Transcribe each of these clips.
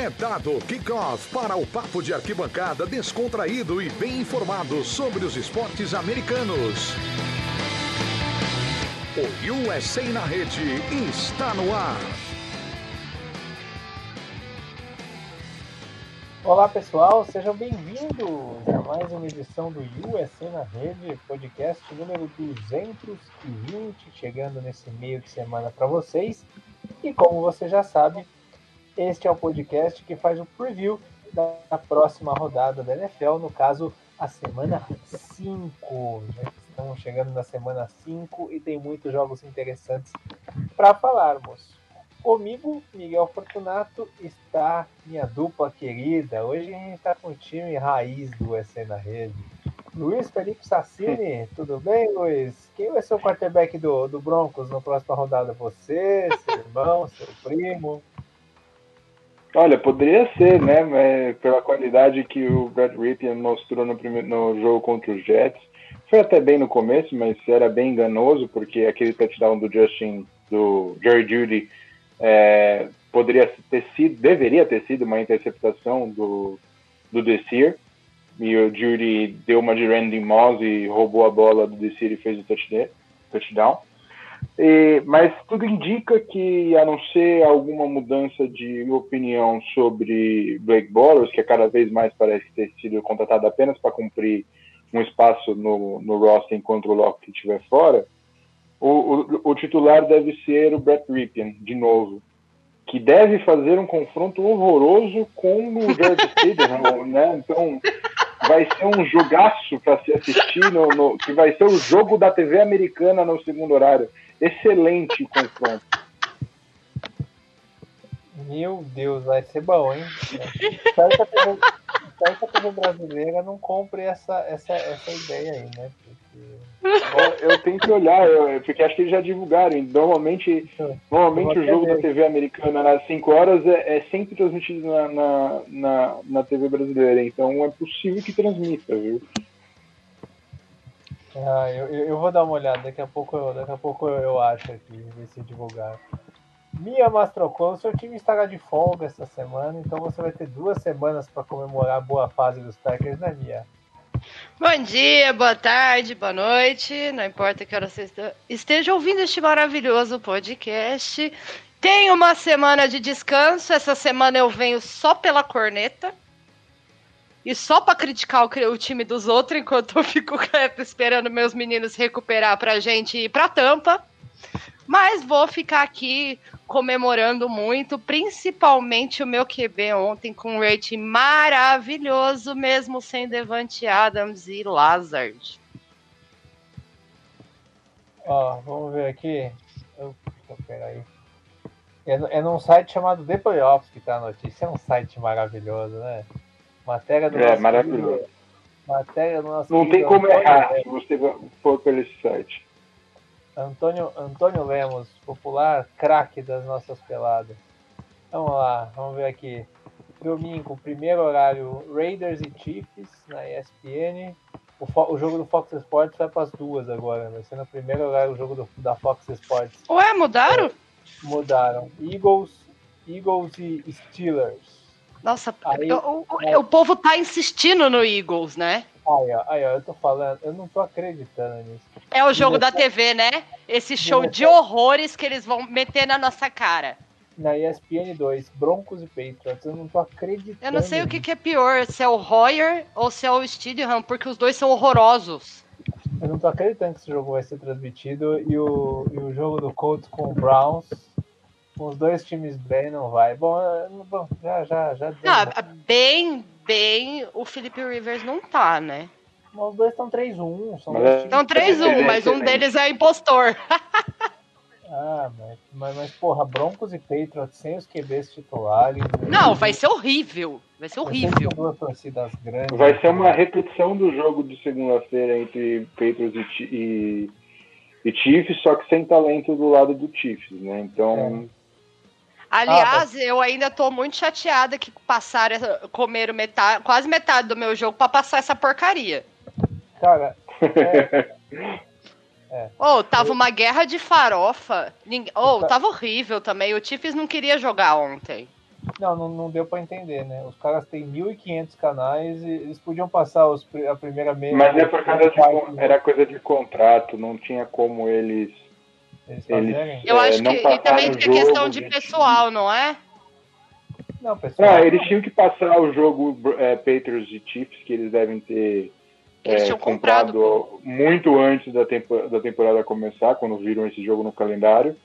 É dado kickoff para o papo de arquibancada descontraído e bem informado sobre os esportes americanos. O USA na rede está no ar. Olá pessoal, sejam bem-vindos a mais uma edição do USA na Rede, podcast número 220, chegando nesse meio de semana para vocês. E como você já sabe, este é o podcast que faz o preview da próxima rodada da NFL, no caso, a semana 5. Já estamos chegando na semana 5 e tem muitos jogos interessantes para falarmos. Comigo, Miguel Fortunato, está minha dupla querida. Hoje a gente está com o time raiz do EC na rede. Luiz Felipe Sassini, tudo bem, Luiz? Quem vai ser o quarterback do, do Broncos na próxima rodada? Você, seu irmão, seu primo? Olha, poderia ser, né? Pela qualidade que o Brad Ripien mostrou no, primeiro, no jogo contra os Jets. Foi até bem no começo, mas era bem enganoso, porque aquele touchdown do Justin, do Jerry Judy, é, poderia ter sido, deveria ter sido uma interceptação do, do Desir. E o Judy deu uma de Randy Moss e roubou a bola do Desir e fez o touchdown. E, mas tudo indica que, a não ser alguma mudança de opinião sobre Blake Bortles, que cada vez mais parece ter sido contratado apenas para cumprir um espaço no, no roster enquanto o Locke estiver fora, o, o, o, titular deve ser o Brett Ripien, de novo, que deve fazer um confronto horroroso com o George Stidham, né? Então, vai ser um jogaço para se assistir, no, no, que vai ser o jogo da TV americana no segundo horário. Excelente confronto. Meu Deus, vai ser bom, hein? Espero que a TV, que a TV brasileira não compre essa, essa, essa ideia aí, né? Porque... Eu, tenho que olhar, eu, porque acho que eles já divulgaram. Normalmente, normalmente o jogo da TV americana nas 5 horas é, é, sempre transmitido na, na, na, na TV brasileira. Então é possível que transmita, viu? Ah, eu, eu vou dar uma olhada, daqui a pouco, eu, daqui a pouco eu, eu acho aqui, ver se divulgar. Mia Mastrocon, seu time estará de folga essa semana, então você vai ter duas semanas para comemorar a boa fase dos Packers, né, Mia? Bom dia, boa tarde, boa noite, não importa que hora você esteja ouvindo este maravilhoso podcast. Tem uma semana de descanso, essa semana eu venho só pela corneta. E só para criticar o, o, time dos outros, enquanto eu fico esperando meus meninos recuperar pra gente ir pra tampa. Mas vou ficar aqui comemorando muito, principalmente o meu QB ontem com um rating maravilhoso, mesmo sem Devante Adams e Lazard. Ó, vamos ver aqui. Eu, peraí. É, é num site chamado The Playoffs que tá a notícia. É um site maravilhoso, né? Matéria do É, maravilhoso. Querido, matéria do nosso Não tem como errar se você for pelo site. Antônio, Antônio Lemos, popular craque das nossas peladas. Vamos lá, vamos ver aqui. Domingo, primeiro horário, Raiders e Chiefs na ESPN. O, o jogo do Fox Sports vai para as duas agora. Vai ser no primeiro horário o jogo do, da Fox Sports. Ué, mudaram? É, mudaram. Eagles, Eagles e Steelers. Nossa, aí, o, o, é. o, povo tá insistindo no Eagles, né? Aí, ó, aí, ó, eu tô falando, eu não tô acreditando nisso. É o jogo da TV, né? Esse show de horrores que eles vão meter na nossa cara. Na ESPN 2, Broncos e Patriots, eu não tô acreditando. Eu não sei o que, que, é pior, se é o Royer ou se é o Steedham, porque os dois são horrorosos. Eu não tô acreditando que esse jogo vai ser transmitido e o, e o jogo do Colts com o Browns os dois times bem não vai. Bom, bom já, já, já. Não, bem, bem, o Felipe Rivers não tá, né? Os dois estão 3-1. Estão 3-1, mas um deles é impostor. ah, mas, mas, mas, porra, Broncos e Patriots sem os QBs titulares. Não, vai ser horrível. Vai ser horrível. Duas torcidas grandes. Vai ser uma repetição do jogo de segunda-feira entre Patriots e, e, e Chiefs, só que sem talento do lado do Chiefs, né? Então. É. Aliás, ah, eu ainda tô muito chateada que passaram, comeram metade, quase metade do meu jogo para passar essa porcaria. Cara. É, é. Oh, tava uma guerra de farofa. Ninguém, oh, tava horrível também. O Chiefs não queria jogar ontem. Não, não, não deu para entender, né? Os caras têm 1.500 canais e eles podiam passar os, a primeira meia. Mas é por causa de. Era coisa de contrato, não tinha como eles. Eles. Eu É, acho não que. E também tem questão de gente. pessoal, não é? Não, pessoal. Não, eles tinham que passar o jogo é, Patriots e Chiefs, que eles devem ter Eles é, comprado. comprado muito antes da, tempo, da temporada começar, quando viram esse jogo no calendário.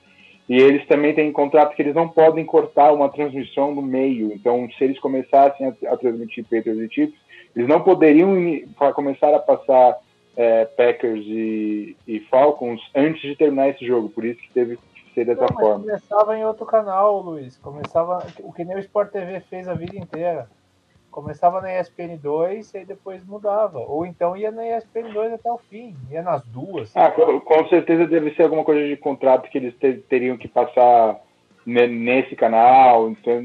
E eles também têm contrato que eles não podem cortar uma transmissão no meio. Então, se eles começassem a, a transmitir Patriots e Chiefs, eles não poderiam começar a passar é, Packers e, e Falcons antes de terminar esse jogo. Por isso que teve que ser dessa Não, forma. começava em outro canal, Luiz. Começava o que nem o Sport TV fez a vida inteira. Começava na ESPN 2 e depois mudava. Ou então ia na ESPN 2 até o fim. Ia nas duas. Ah, com, com certeza deve ser alguma coisa de contrato que eles te- teriam que passar ne- nesse canal. Então,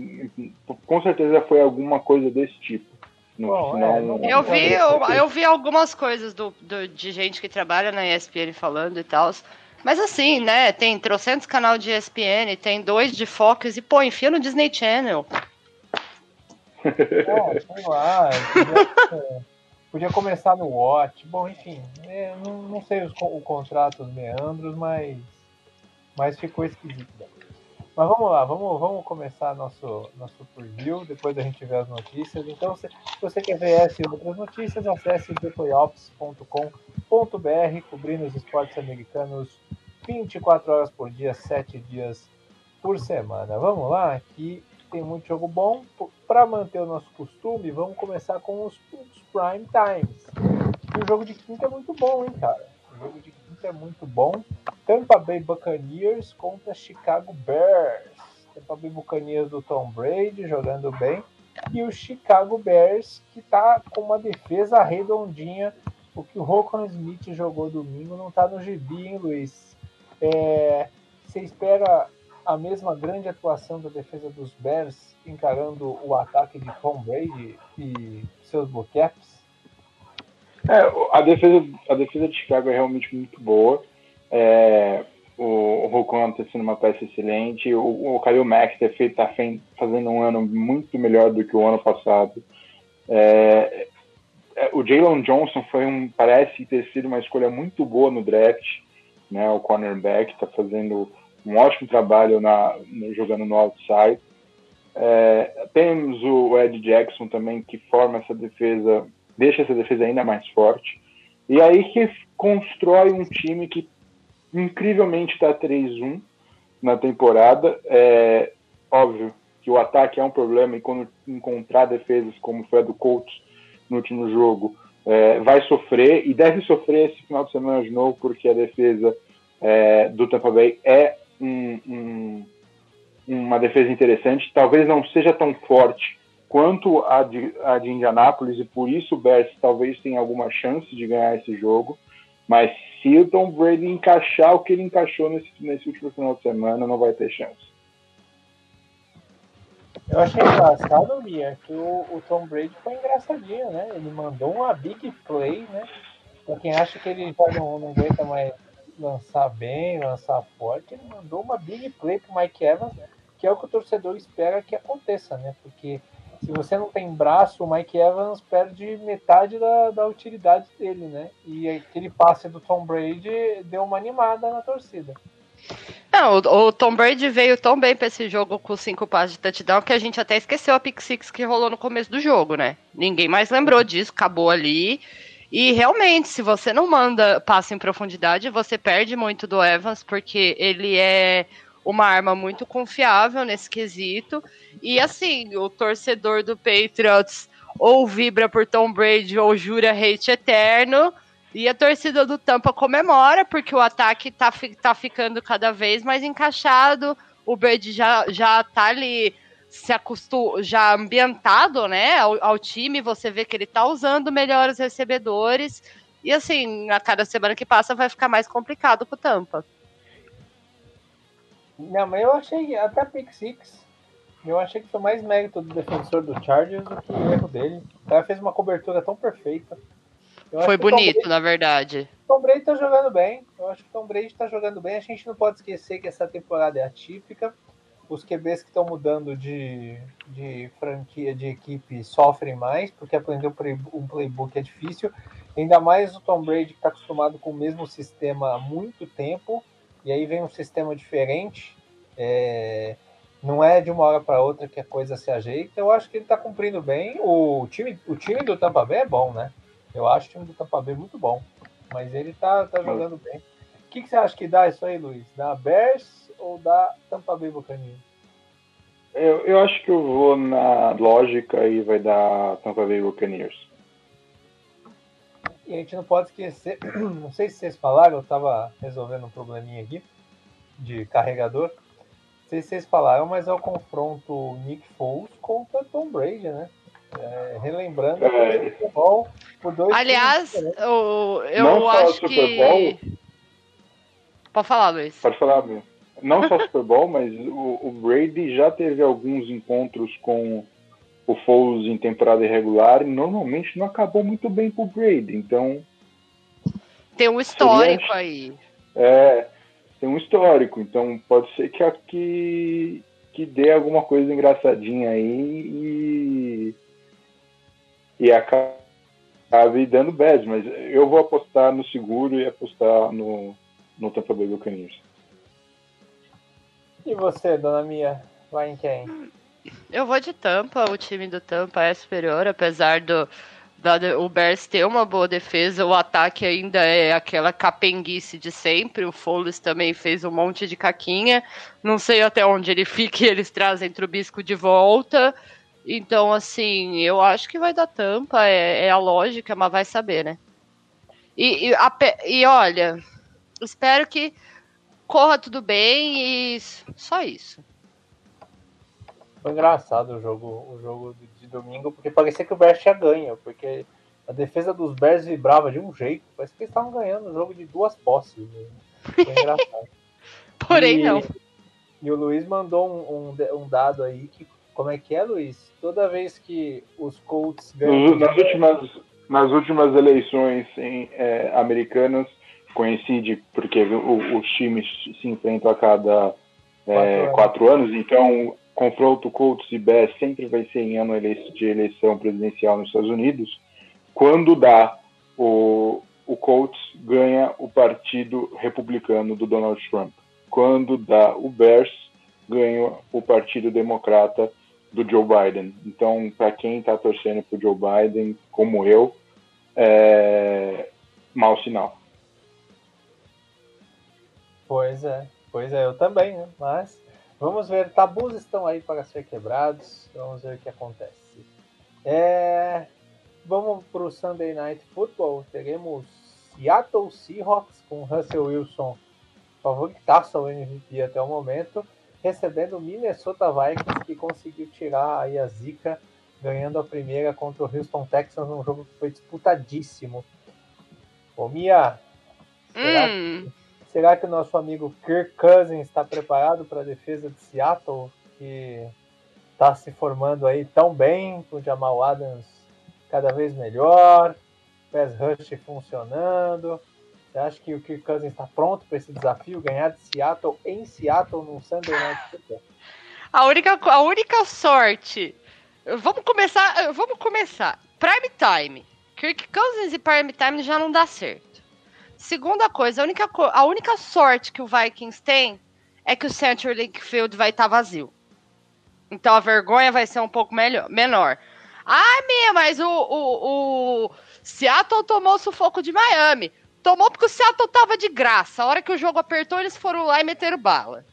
com certeza foi alguma coisa desse tipo. Bom, senão- é, não- Eu vi, eu, eu vi algumas coisas do, do- de gente que trabalha na ESPN falando e tal. Mas assim, né? Tem trocentos canal de ESPN, tem dois de Fox e, pô, enfia no Disney Channel. É, sei lá. Podia, podia começar no Watch. Bom, enfim. é, não, não sei os, o contrato, os meandros, mas, mas ficou esquisito. Mas vamos lá, vamos, vamos começar nosso, nosso preview, depois a gente vê as notícias. Então, se, se você quer ver essa e outras notícias, acesse theplayoffs.com.br, cobrindo os esportes americanos 24 horas por dia, 7 dias por semana. Vamos lá, que tem muito jogo bom. Para manter o nosso costume, vamos começar com os, os prime times. E o jogo de quinta é muito bom, hein, cara? O jogo de é muito bom. Tampa Bay Buccaneers contra Chicago Bears. Tampa Bay Buccaneers do Tom Brady jogando bem. E o Chicago Bears, que tá com uma defesa redondinha. O que o Rocco Smith jogou domingo não tá no gibi, hein, Luiz? É, você espera a mesma grande atuação da defesa dos Bears encarando o ataque de Tom Brady e seus Bullcaps? É, a defesa, a defesa de Chicago é realmente muito boa. É, o, o está sendo uma peça excelente. O, o Khalil Mack está fazendo um ano muito melhor do que o ano passado. É, é, o Jalen Johnson foi um, parece ter sido uma escolha muito boa no draft. Né, o cornerback está fazendo um ótimo trabalho na, jogando no outside. É, temos o Ed Jackson também que forma essa defesa, deixa essa defesa ainda mais forte. E aí que constrói um time que incrivelmente está 3-1 na temporada. É óbvio que o ataque é um problema e quando encontrar defesas como foi a do Colts no último jogo, é, vai sofrer e deve sofrer esse final de semana de novo porque a defesa é, do Tampa Bay é um, um, uma defesa interessante. Talvez não seja tão forte quanto a de, a de Indianápolis e por isso o Bears talvez tenha alguma chance de ganhar esse jogo. Mas se o Tom Brady encaixar o que ele encaixou nesse, nesse último final de semana, não vai ter chance. Eu achei engraçado, Mia, que o, o, Tom Brady foi engraçadinho, né? Ele mandou uma big play, né? Pra quem acha que ele já não, não aguenta mais lançar bem, lançar forte, ele mandou uma big play pro Mike Evans, que é o que o torcedor espera que aconteça, né? Porque se você não tem braço, o Mike Evans perde metade da, da utilidade dele, né? E aquele passe do Tom Brady deu uma animada na torcida. Não, o, o Tom Brady veio tão bem para esse jogo com cinco passes de touchdown que a gente até esqueceu a pick six que rolou no começo do jogo, né? Ninguém mais lembrou disso, acabou ali. E realmente, se você não manda passe em profundidade, você perde muito do Evans, porque ele é uma arma muito confiável nesse quesito. E assim, o torcedor do Patriots ou vibra por Tom Brady ou jura hate eterno. E a torcida do Tampa comemora, porque o ataque tá, tá ficando cada vez mais encaixado. O Brady já, já tá ali se acostum, já ambientado, né, ao, ao, time. Você vê que ele tá usando melhor os recebedores. E assim, a cada semana que passa vai ficar mais complicado pro Tampa. Não, mas eu achei, até pick six, eu achei que foi mais mérito do defensor do Chargers do que erro dele. O cara fez uma cobertura tão perfeita. Eu foi bonito, Brady, na verdade. O Tom Brady tá jogando bem. Eu acho que o Tom Brady tá jogando bem. A gente não pode esquecer que essa temporada é atípica. os QBs que estão mudando de, de franquia, de equipe, sofrem mais, porque aprender um playbook é difícil. Ainda mais o Tom Brady, que está acostumado com o mesmo sistema há muito tempo, e aí vem um sistema diferente. É, não é de uma hora para outra que a coisa se ajeita. Eu acho que ele está cumprindo bem. O time, o time do Tampa Bay é bom, né? Eu acho o time do Tampa Bay muito bom. Mas ele está tá jogando bem. O que, que você acha que dá isso aí, Luiz? Da Bears ou da Tampa Bay Buccaneers? Eu, eu acho que eu vou na lógica e vai dar Tampa Bay Buccaneers. E a gente não pode esquecer, não sei se vocês falaram, eu estava resolvendo um probleminha aqui de carregador. Não sei se vocês falaram, mas é o confronto Nick Foles contra Tom Brady, né? É, relembrando é. o Super Bowl por dois Aliás, eu, eu acho que. Bowl, Pode falar, Luiz. Pode falar, meu não só Super Bowl, mas o, o, Brady já teve alguns encontros com o Foles em temporada irregular e normalmente não acabou muito bem pro Brady, então tem um histórico seria, aí. É, tem um histórico, então pode ser que aqui que dê alguma coisa engraçadinha aí e e acabe dando bad, mas eu vou apostar no seguro e apostar no no Tampa Bay Buccaneers. E você, dona Mia, vai em quem? Eu vou de Tampa, o time do Tampa é superior, apesar do, o Bears ter uma boa defesa, o ataque ainda é aquela capenguice de sempre. O Foles também fez um monte de caquinha. Não sei até onde ele fica e eles trazem Trubisco de volta. Então, assim, eu acho que vai dar tampa, é, é a lógica, mas vai saber, né? E, e, a, e olha, espero que corra tudo bem e só isso. Foi engraçado o jogo, o jogo de domingo, porque parecia que o Bears tinha ganho, porque a defesa dos Bears vibrava de um jeito, parece que eles estavam ganhando o jogo de duas posses. Né? Foi engraçado. Porém, e, não. E o Luiz mandou um, um, um, dado aí que. Como é que é, Luiz? Toda vez que os Colts ganham. Nas últimas, nas últimas eleições em, é, americanas, coincide porque os times se enfrentam a cada é, quatro, quatro anos. anos, então confronto Colts e Bears sempre vai ser em ano de eleição presidencial nos Estados Unidos. Quando dá, o, o Colts ganha o partido republicano do Donald Trump. Quando dá o Bears, ganha o partido democrata do Joe Biden. Então, para quem está torcendo para Joe Biden, como eu, é mau sinal. Pois é, pois é, eu também, né? Mas vamos ver, tabus estão aí para ser quebrados, vamos ver o que acontece. É, vamos para o Sunday Night Football, teremos Seattle Seahawks com Russell Wilson favoritaço ao MVP até o momento, recebendo o Minnesota Vikings que conseguiu tirar aí a zica, ganhando a primeira contra o Houston Texans num jogo que foi disputadíssimo. Ô Mia, será hum. Será que o nosso amigo Kirk Cousins está preparado para a defesa de Seattle, que está se formando aí tão bem, com o Jamal Adams cada vez melhor, pass rush funcionando? Você acha que o Kirk Cousins está pronto para esse desafio, ganhar de Seattle em Seattle no Sunday Night Football? A única, a única sorte. Vamos começar. Vamos começar. Prime time. Kirk Cousins e prime time já não dá certo. Segunda coisa, a única, a única sorte que o Vikings tem é que o Central Link Field vai estar tá vazio. Então a vergonha vai ser um pouco melhor, menor. Ah, minha, mas o, o, o Seattle tomou o sufoco de Miami. Tomou porque o Seattle tava de graça. A hora que o jogo apertou, eles foram lá e meteram bala.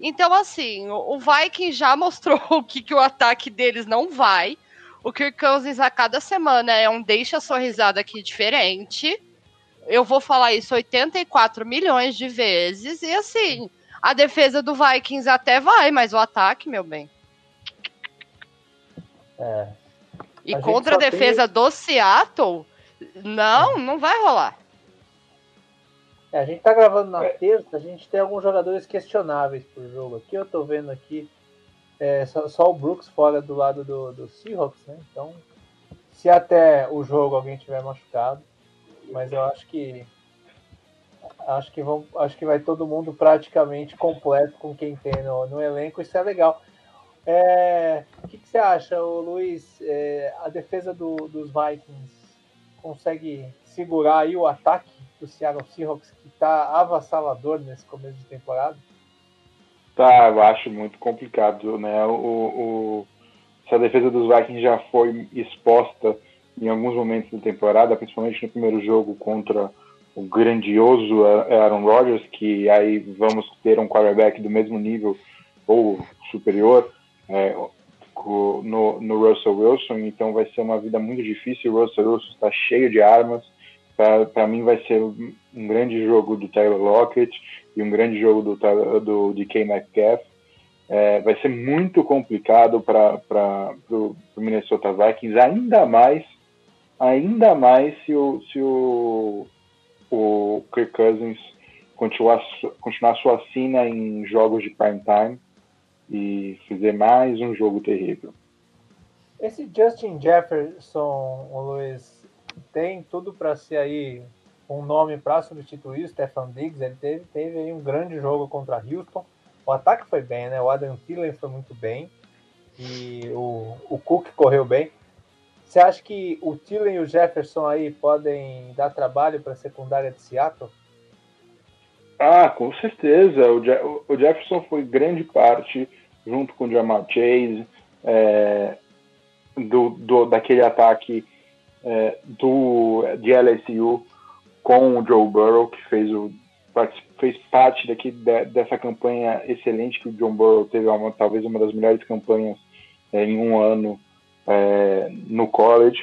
Então, assim, o, o Viking já mostrou o que, que o ataque deles não vai. O Kirk Cousins a cada semana é um deixa sorrisada aqui diferente eu vou falar isso 84 milhões de vezes, e assim, a defesa do Vikings até vai, mas o ataque, meu bem. É. E a contra a defesa tem... do Seattle, não, não vai rolar. É, a gente tá gravando na terça, a gente tem alguns jogadores questionáveis pro jogo. Aqui eu tô vendo aqui é, só, só, o Brooks fora do lado do, do Seahawks, né? Então, se até o jogo alguém tiver machucado, mas eu acho que acho que, vão, acho que vai todo mundo praticamente completo com quem tem no, no elenco, isso é legal. É, o que, que, você acha, Luiz? É, a defesa do, dos Vikings consegue segurar aí o ataque do Seattle Seahawks, que está avassalador nesse começo de temporada? Tá, eu acho muito complicado, né? O, o, se a defesa dos Vikings já foi exposta em alguns momentos da temporada, principalmente no primeiro jogo contra o grandioso Aaron Rodgers, que aí vamos ter um quarterback do mesmo nível ou superior é, no, no Russell Wilson, então vai ser uma vida muito difícil. O Russell Wilson está cheio de armas. Para mim vai ser um grande jogo do Tyler Lockett e um grande jogo do, do DK Metcalf. É, vai ser muito complicado para o Minnesota Vikings, ainda mais, ainda mais se o, se o, o Kirk Cousins continuar, continuar sua sina em jogos de prime time e fizer mais um jogo terrível. Esse Justin Jefferson, o Luiz, tem tudo para ser aí um nome para substituir o Stefan Diggs. Ele teve, teve aí um grande jogo contra Houston. O ataque foi bem, né? O Adam Thielen foi muito bem. E o, o Cook correu bem. Você acha que o Thielen e o Jefferson aí podem dar trabalho para a secundária de Seattle? Ah, com certeza. O, Je o Jefferson foi grande parte, junto com o Jamal Chase, é, do, do, daquele ataque é, do, de LSU com o Joe Burrow, que fez, o, fez parte daqui, de, dessa campanha excelente que o John Burrow teve, uma, talvez uma das melhores campanhas é, em um ano é, no college.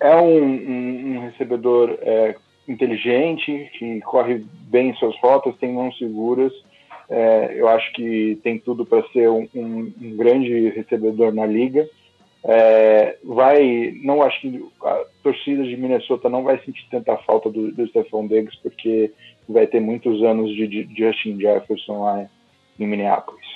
É um, um, um recebedor é, inteligente, que corre bem suas rotas, tem mãos seguras. É, eu acho que tem tudo para ser um, um, grande recebedor na liga. É, vai, não acho que a torcida de Minnesota não vai sentir tanta falta do, do Stephon Diggs porque vai ter muitos anos de, de Justin Jefferson lá em Minneapolis.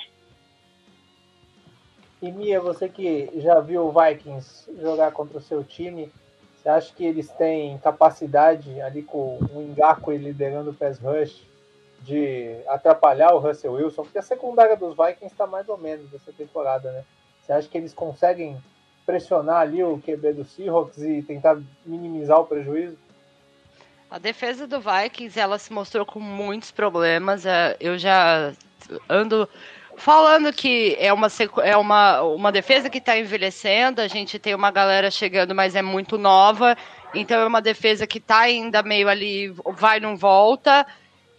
E Mia, você que já viu o Vikings jogar contra o seu time, você acha que eles têm capacidade ali com o Ngaku liderando o pass rush de atrapalhar o Russell Wilson? Porque a secundária dos Vikings está mais ou menos essa temporada, né? Você acha que eles conseguem pressionar ali o QB do Seahawks e tentar minimizar o prejuízo? A defesa do Vikings, ela se mostrou com muitos problemas. É, eu já ando falando que é uma, é uma, uma defesa que está envelhecendo, a gente tem uma galera chegando, mas é muito nova, então é uma defesa que está ainda meio ali, vai não volta,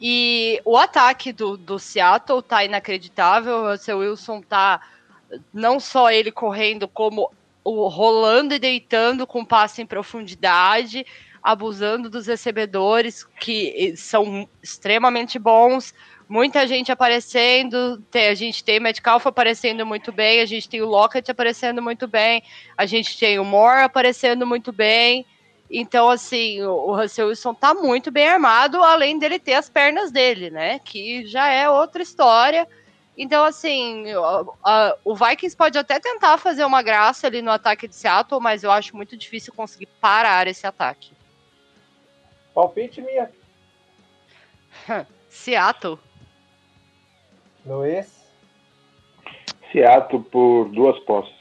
e o ataque do, do Seattle está inacreditável, o Russell Wilson tá não só ele correndo, como o, rolando e deitando com passe em profundidade, abusando dos recebedores que são extremamente bons. Muita gente aparecendo, tem, a gente tem o Metcalf aparecendo muito bem, a gente tem o Lockett aparecendo muito bem, a gente tem o Moore aparecendo muito bem. Então, assim, o Russell Wilson tá muito bem armado, além dele ter as pernas dele, né? Que já é outra história. Então, assim, o Vikings pode até tentar fazer uma graça ali no ataque de Seattle, mas eu acho muito difícil conseguir parar esse ataque. Palpite minha. Seattle. Luiz. Seattle por duas posses.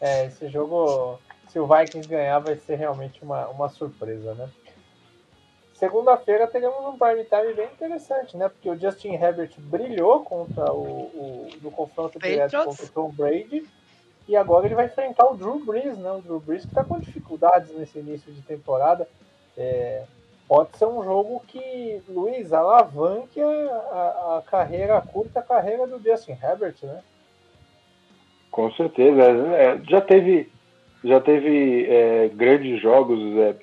É, esse jogo, se o Vikings ganhar, vai ser realmente uma, uma surpresa, né? Segunda-feira teremos um prime time bem interessante, né? Porque o Justin Herbert brilhou contra o, o no confronto direto contra o Tom Brady e agora ele vai enfrentar o Drew Brees, né? O Drew Brees que está com dificuldades nesse início de temporada. É, pode ser um jogo que, Luiz, alavanque a, a, carreira, a curta carreira do Justin Herbert, né? Com certeza. É, já teve, já teve é, grandes jogos. É,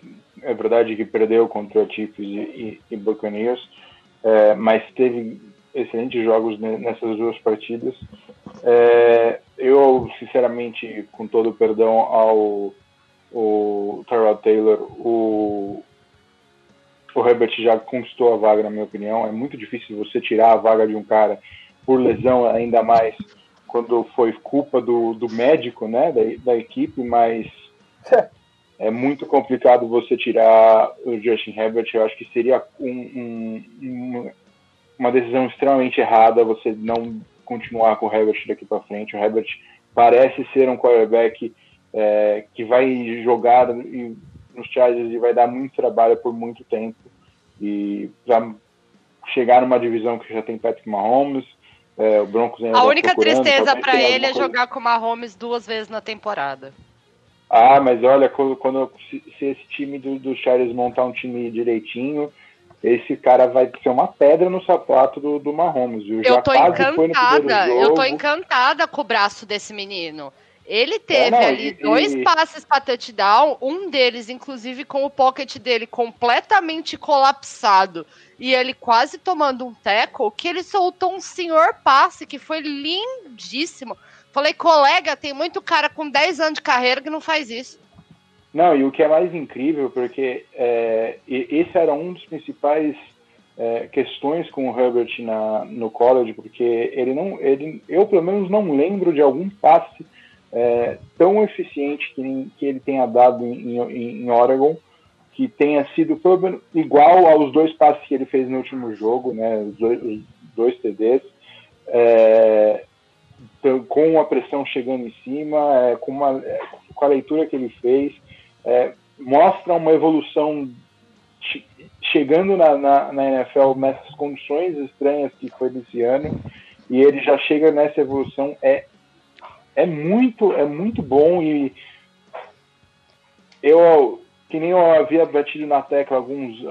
é verdade que perdeu contra Chiefs e, e, Buccaneers, é, mas teve excelentes jogos nessas duas partidas. É, eu, sinceramente, com todo o perdão ao o Tyrell Taylor, o, o Herbert já conquistou a vaga, na minha opinião. É muito difícil você tirar a vaga de um cara por lesão, ainda mais quando foi culpa do, do médico né, da, da equipe, mas é muito complicado você tirar o Justin Herbert. Eu acho que seria um, um, uma decisão extremamente errada você não continuar com o Herbert daqui para frente. O Herbert parece ser um quarterback é, que vai jogar nos Chargers e vai dar muito trabalho por muito tempo. E para chegar numa divisão que já tem Patrick Mahomes, é, o Broncos A única tristeza para ele é coisa. jogar com o Mahomes duas vezes na temporada. Ah, mas olha, quando, quando se, se esse time do, do Chargers montar um time direitinho, esse cara vai ser uma pedra no sapato do, do Mahomes, viu? Eu Já tô encantada, eu tô encantada com o braço desse menino. Ele teve é, não, ali e, dois e... passes para touchdown, um deles, inclusive, com o pocket dele completamente colapsado e ele quase tomando um tackle, que ele soltou um senhor passe que foi lindíssimo. Falei, colega, tem muito cara com 10 anos de carreira que não faz isso. Não, e o que é mais incrível, porque é, esse era um dos principais é, questões com o Herbert na, no college, porque ele não, ele, eu pelo menos não lembro de algum passe é, tão eficiente que, que, ele tenha dado em, em, em Oregon, que tenha sido igual aos dois passes que ele fez no último jogo, né, os dois, os dois TDs, é, então, com a pressão chegando em cima, é, com, uma, é, com a leitura que ele fez, é, mostra uma evolução chegando na, na, na, NFL nessas condições estranhas que foi desse ano, e ele já chega nessa evolução, é é muito, é muito bom e eu, que nem eu havia batido na tecla alguns,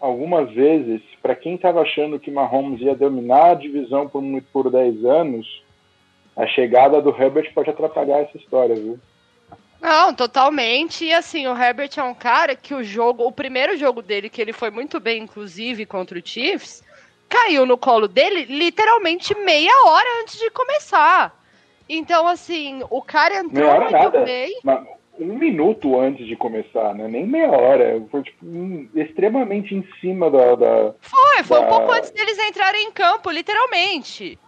algumas vezes, para quem estava achando que Mahomes ia dominar a divisão por, por 10 anos, a chegada do Herbert pode atrapalhar essa história, viu? Não, totalmente. E assim, o Herbert é um cara que o jogo, o primeiro jogo dele, que ele foi muito bem, inclusive, contra o Chiefs, caiu no colo dele literalmente meia hora antes de começar. Então, assim, o cara entrou meia hora muito nada. bem. Um minuto antes de começar, né? Nem meia hora. Foi tipo, um, extremamente em cima da, da. Foi, foi da... um pouco antes deles entrarem em campo, literalmente.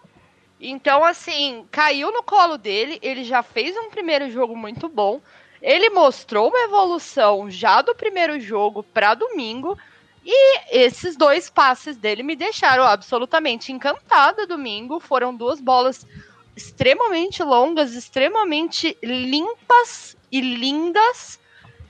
Então, assim, caiu no colo dele. Ele já fez um primeiro jogo muito bom. Ele mostrou uma evolução já do primeiro jogo para domingo. E esses dois passes dele me deixaram absolutamente encantada domingo. Foram duas bolas extremamente longas, extremamente limpas e lindas.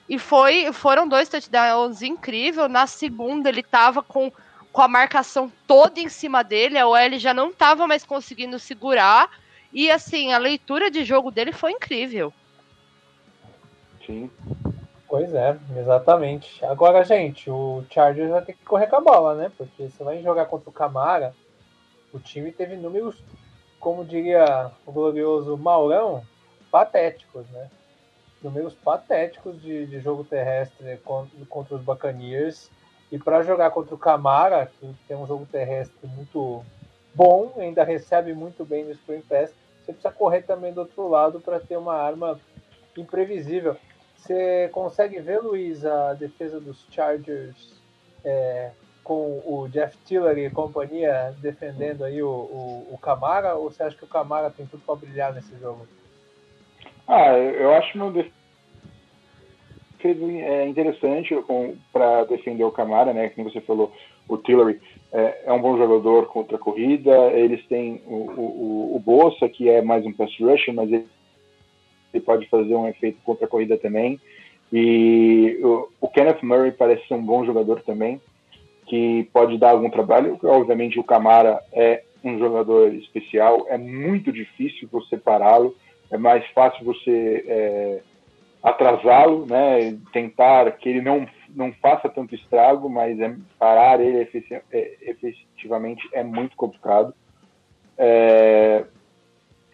E foi, foram dois touchdowns incríveis. Na segunda, ele tava com, com a marcação toda em cima dele. A OL já não tava mais conseguindo segurar. E assim, a leitura de jogo dele foi incrível. Sim. Pois é, exatamente. Agora, gente, o Chargers vai ter que correr com a bola, né? Porque você vai jogar contra o Camara. O time teve números como diria o glorioso Maurão, patéticos, né? Números patéticos de, de jogo terrestre contra, contra os Buccaneers. E para jogar contra o Camara, que tem um jogo terrestre muito bom, ainda recebe muito bem no Spring Pass, você precisa correr também do outro lado para ter uma arma imprevisível. Você consegue ver, Luiz, a defesa dos Chargers é, com o Jeff Tillery e companhia defendendo aí o, o, o Camara, ou você acha que o Camara tem tudo para brilhar nesse jogo? Ah, eu acho uma defesa é interessante para defender o Camara, né? Como você falou, o Tillery é, é, um bom jogador contra a corrida. Eles têm o, o, o Bolsa, que é mais um pass rusher, mas ele, ele pode fazer um efeito contra a corrida também. E o, o Kenneth Murray parece ser um bom jogador também que pode dar algum trabalho. Obviamente, o Camara é um jogador especial, é muito difícil você pará-lo, é mais fácil você é, atrasá-lo, né, tentar que ele não, não faça tanto estrago, mas é, parar ele é, efetivamente é muito complicado. É,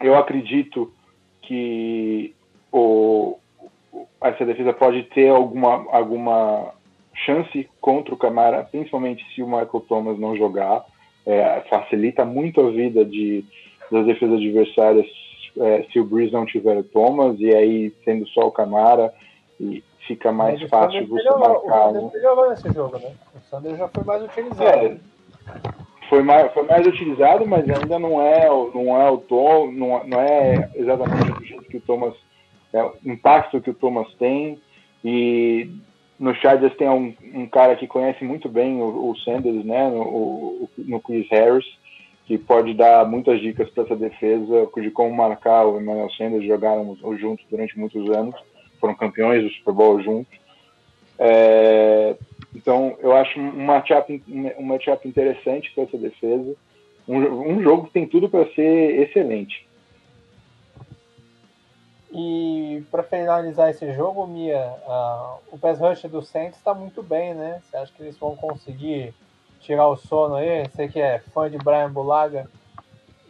eu acredito que o, essa defesa pode ter alguma, alguma chance contra o Camara, principalmente se o Michael Thomas não jogar. É, facilita muito a vida de, das defesas adversárias é, se o Breeze não tiver o Thomas, e aí sendo só o Camara, e fica mais Mas fácil você marcar. O Sanders melhorou nesse jogo, né? O Sanders já foi mais utilizado. É, foi mais, foi mais utilizado, mas ainda não é, não é o Tom, não, não é exatamente do jeito que o Thomas, é, o impacto que o Thomas tem. E no Chargers tem um, um cara que conhece muito bem o, o Sanders, né? No, o, no Chris Harris, que pode dar muitas dicas para essa defesa de como marcar o Emmanuel Sanders. Jogaram juntos durante muitos anos, foram campeões do Super Bowl juntos. É, então, eu acho um matchup, um matchup interessante para essa defesa. Um, um jogo que tem tudo para ser excelente. E para finalizar esse jogo, Mia, uh, o pass rush do Saints está muito bem, né? Você acha que eles vão conseguir tirar o sono aí? Você que é fã de Brian Bulaga,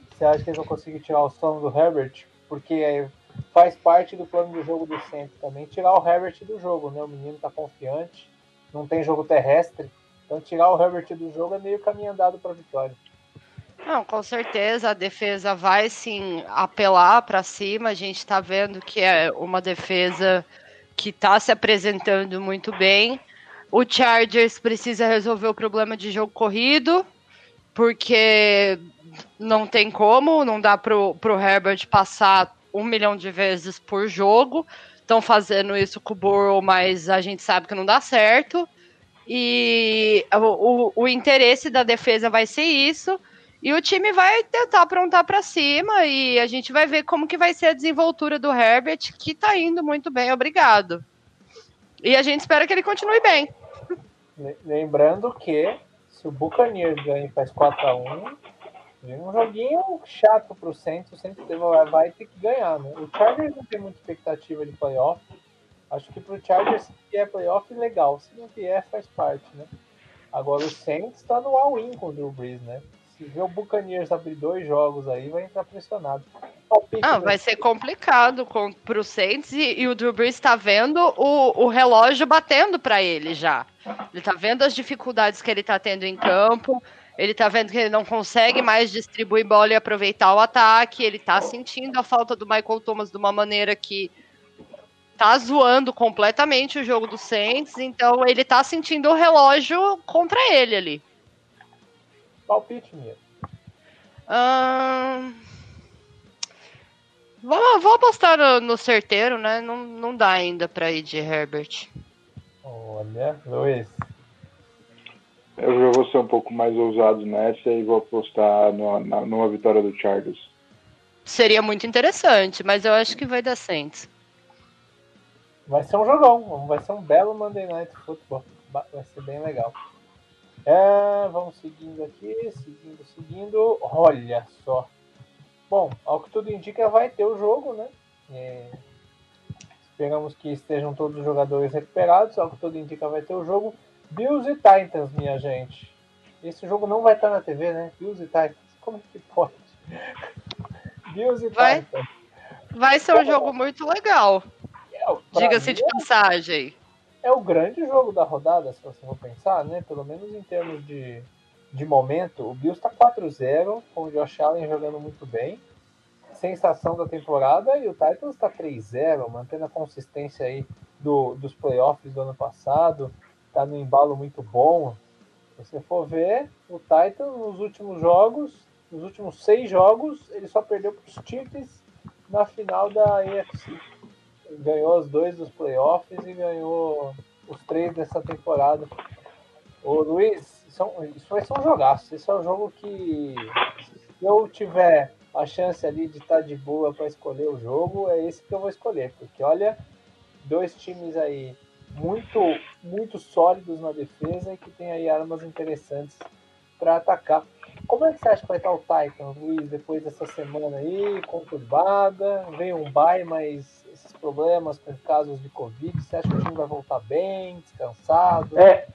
você acha que eles vão conseguir tirar o sono do Herbert? Porque faz parte do plano de jogo do Saints também tirar o Herbert do jogo, né? O menino está confiante, não tem jogo terrestre, então tirar o Herbert do jogo é meio caminho andado para vitória. Não, com certeza a defesa vai sim apelar para cima. A gente está vendo que é uma defesa que está se apresentando muito bem. O Chargers precisa resolver o problema de jogo corrido, porque não tem como, não dá pro, pro Herbert passar um milhão de vezes por jogo. Estão fazendo isso com o Burrow, mas a gente sabe que não dá certo. E o, o, o interesse da defesa vai ser isso. E o time vai tentar aprontar para cima e a gente vai ver como que vai ser a desenvoltura do Herbert, que tá indo muito bem, obrigado. E a gente espera que ele continue bem. Lembrando que se o Buccaneers ganha e faz 4x1, vem um joguinho chato pro Santos, Santos vai ter que ganhar, né? O Chargers não tem muita expectativa de playoff. Acho que pro Chargers, se vier playoff, legal. Se não vier, faz parte, né? Agora o Saints tá no all-in com o Drew Brees, né? Se ver o Buccaneers abrir dois jogos aí, vai entrar pressionado. Palpite, ah, né? vai ser complicado com, pro Saints e, e o Drew Brees está vendo o, o relógio batendo para ele já. Ele tá vendo as dificuldades que ele tá tendo em campo, ele tá vendo que ele não consegue mais distribuir bola e aproveitar o ataque, ele tá sentindo a falta do Michael Thomas de uma maneira que tá zoando completamente o jogo do Saints, então ele tá sentindo o relógio contra ele ali. Palpite, Mia. vou, vou apostar no, no, certeiro, né? Não, não dá ainda pra ir de Herbert. Olha, Luiz. Eu já vou ser um pouco mais ousado nessa e vou apostar no, na, numa vitória do Chargers. Seria muito interessante, mas eu acho que vai dar Saints. Vai ser um jogão, vai ser um belo Monday Night Football. Vai ser bem legal. É, vamos seguindo aqui, seguindo, seguindo. Olha só. Bom, ao que tudo indica, vai ter o jogo, né? É, esperamos que estejam todos os jogadores recuperados. Ao que tudo indica, vai ter o jogo. Bills e Titans, minha gente. Esse jogo não vai estar na TV, né? Bills e Titans. Como é que pode? Bills e vai, Titans. Vai ser um jogo muito legal. É, Diga-se de passagem é o grande jogo da rodada, se você for pensar, né? Pelo menos em termos de, de momento. O Bills está 4-0, com o Josh Allen jogando muito bem. Sensação da temporada. E o Titans está 3-0, mantendo a consistência aí do, dos playoffs do ano passado. Está no embalo muito bom. Se você for ver, o Titans nos últimos jogos, nos últimos seis jogos, ele só perdeu para os Chiefs na final da AFC ganhou os dois dos playoffs e ganhou os três dessa temporada. Ô Luiz, isso, é isso vai ser um jogaço. Esse é um jogo que se eu tiver a chance ali de estar de boa para escolher o jogo, é esse que eu vou escolher. Porque olha, dois times aí muito, muito sólidos na defesa e que tem aí armas interessantes para atacar. Como é que você acha que vai estar o Titan, Luiz, depois dessa semana aí, conturbada? Vem um bye, mas esses problemas com casos de Covid? Você acha que o time vai voltar bem, descansado? É,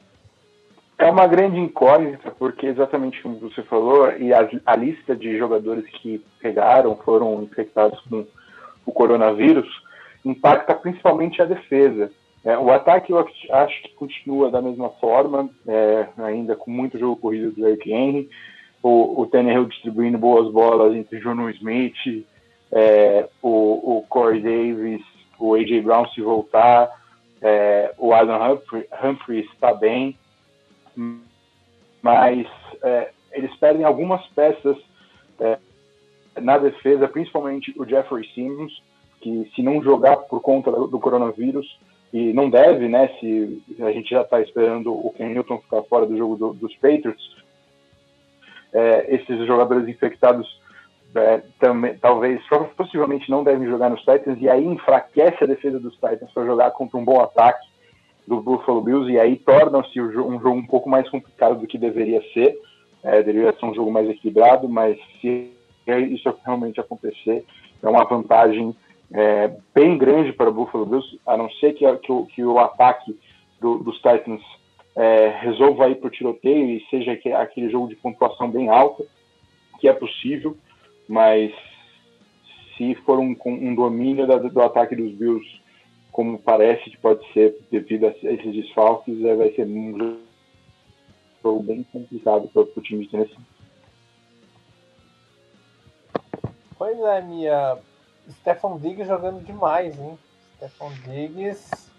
é uma grande incógnita, porque exatamente como você falou, e a, a lista de jogadores que pegaram, foram infectados com o coronavírus, impacta principalmente a defesa. É, o ataque eu acho que continua da mesma forma, é, ainda com muito jogo corrido do Eric Henry, o, o Tannehill distribuindo boas bolas entre Jono Smith, é, o, o Corey Davis, o A.J. Brown se voltar, é, o Adam Humphrey, está bem, mas é, eles perdem algumas peças é, na defesa, principalmente o Jeffrey Simmons, que se não jogar por conta do coronavírus, e não deve, né? Se a gente já está esperando o Ken Newton ficar fora do jogo do, dos Patriots, é, esses jogadores infectados é, também, talvez, possivelmente não devem jogar nos Titans, e aí enfraquece a defesa dos Titans para jogar contra um bom ataque do Buffalo Bills, e aí torna-se um jogo um pouco mais complicado do que deveria ser. É, deveria ser um jogo mais equilibrado, mas se isso realmente acontecer, é uma vantagem é, bem grande para o Buffalo Bills, a não ser que, que, que o ataque do, dos Titans é, resolva ir para o tiroteio e seja aquele jogo de pontuação bem alta, que é possível, mas se for um, um domínio da, do ataque dos Bills, como parece que pode ser devido a esses desfalques, é, vai ser um jogo bem complicado para o time de Tennessee. Pois é, minha. Stefan Diggs jogando demais, hein? Stefan Diggs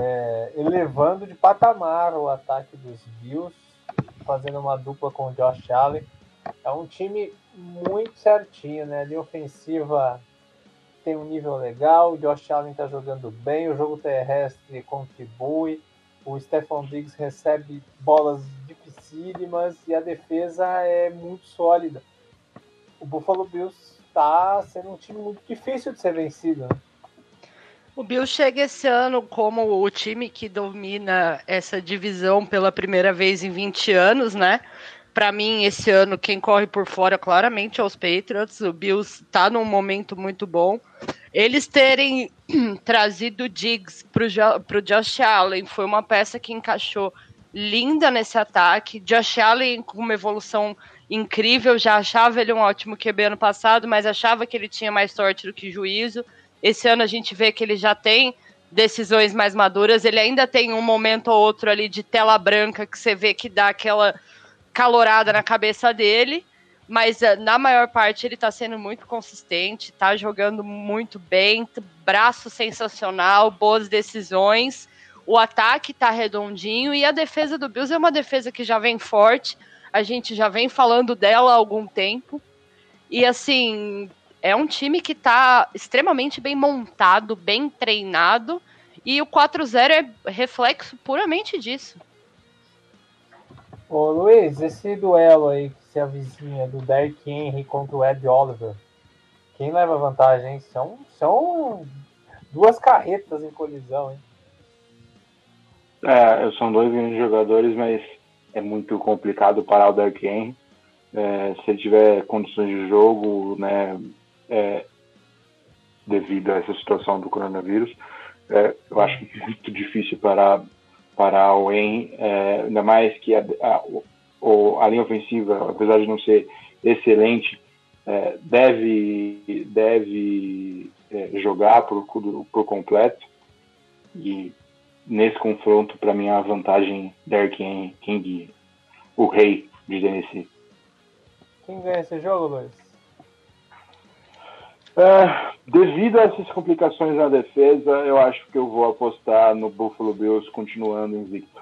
é, elevando de patamar o ataque dos Bills, fazendo uma dupla com o Josh Allen. É um time muito certinho, né? Linha ofensiva tem um nível legal, o Josh Allen está jogando bem, o jogo terrestre contribui, o Stefan Diggs recebe bolas dificílimas e a defesa é muito sólida. O Buffalo Bills está sendo um time muito difícil de ser vencido. Né? O Bill chega esse ano como o time que domina essa divisão pela primeira vez em 20 anos, né? Para mim, esse ano, quem corre por fora claramente é os Patriots. O Bills está num momento muito bom. Eles terem trazido Diggs para o Josh Allen foi uma peça que encaixou linda nesse ataque. Josh Allen com uma evolução incrível, já achava ele um ótimo QB ano passado, mas achava que ele tinha mais sorte do que juízo. Esse ano a gente vê que ele já tem decisões mais maduras. Ele ainda tem um momento ou outro ali de tela branca que você vê que dá aquela calorada na cabeça dele, mas eh, na maior parte ele tá sendo muito consistente, tá jogando muito bem, braço sensacional, boas decisões. O ataque tá redondinho e a defesa do Bills é uma defesa que já vem forte. A gente já vem falando dela há algum tempo. E assim, é um time que tá extremamente bem montado, bem treinado. E o 4-0 é reflexo puramente disso. Ô Luiz, esse duelo aí que se avizinha do Derrick Henry contra o Ed Oliver, quem leva vantagem? São, são duas carretas em colisão, hein? É, são dois grandes jogadores, mas é muito complicado parar o Derrick Henry. É, se ele tiver condições de jogo, né, é, devido a essa situação do coronavírus, é, eu acho muito difícil parar para o Wayne, é, ainda mais que a, a, a, linha ofensiva, apesar de não ser excelente, é, deve, deve é, jogar por, completo. E nesse confronto, para mim, a vantagem Derrick King, o rei de Tennessee. Quem ganha esse jogo, Luiz? É, devido a essas complicações na defesa, eu acho que eu vou apostar no Buffalo Bills continuando invicto.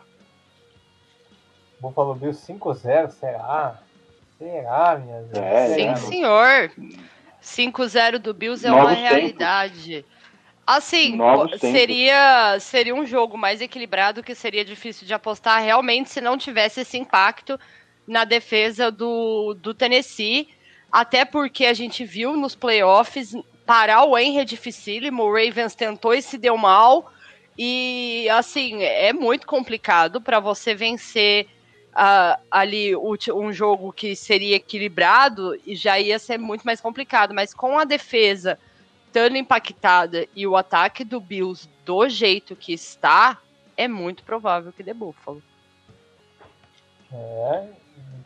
Buffalo Bills 5-0, será? Será, minha gente? É, Sim, é. senhor. 5-0 do Bills é Novos uma realidade. Assim, seria, seria um jogo mais equilibrado que seria difícil de apostar realmente se não tivesse esse impacto na defesa do, do Tennessee até porque a gente viu nos playoffs parar o Henry é dificílimo, o Ravens tentou e se deu mal. E assim, é muito complicado para você vencer uh, ali um jogo que seria equilibrado e já ia ser muito mais complicado. Mas com a defesa estando impactada e o ataque do Bills do jeito que está, é muito provável que dê Buffalo. É,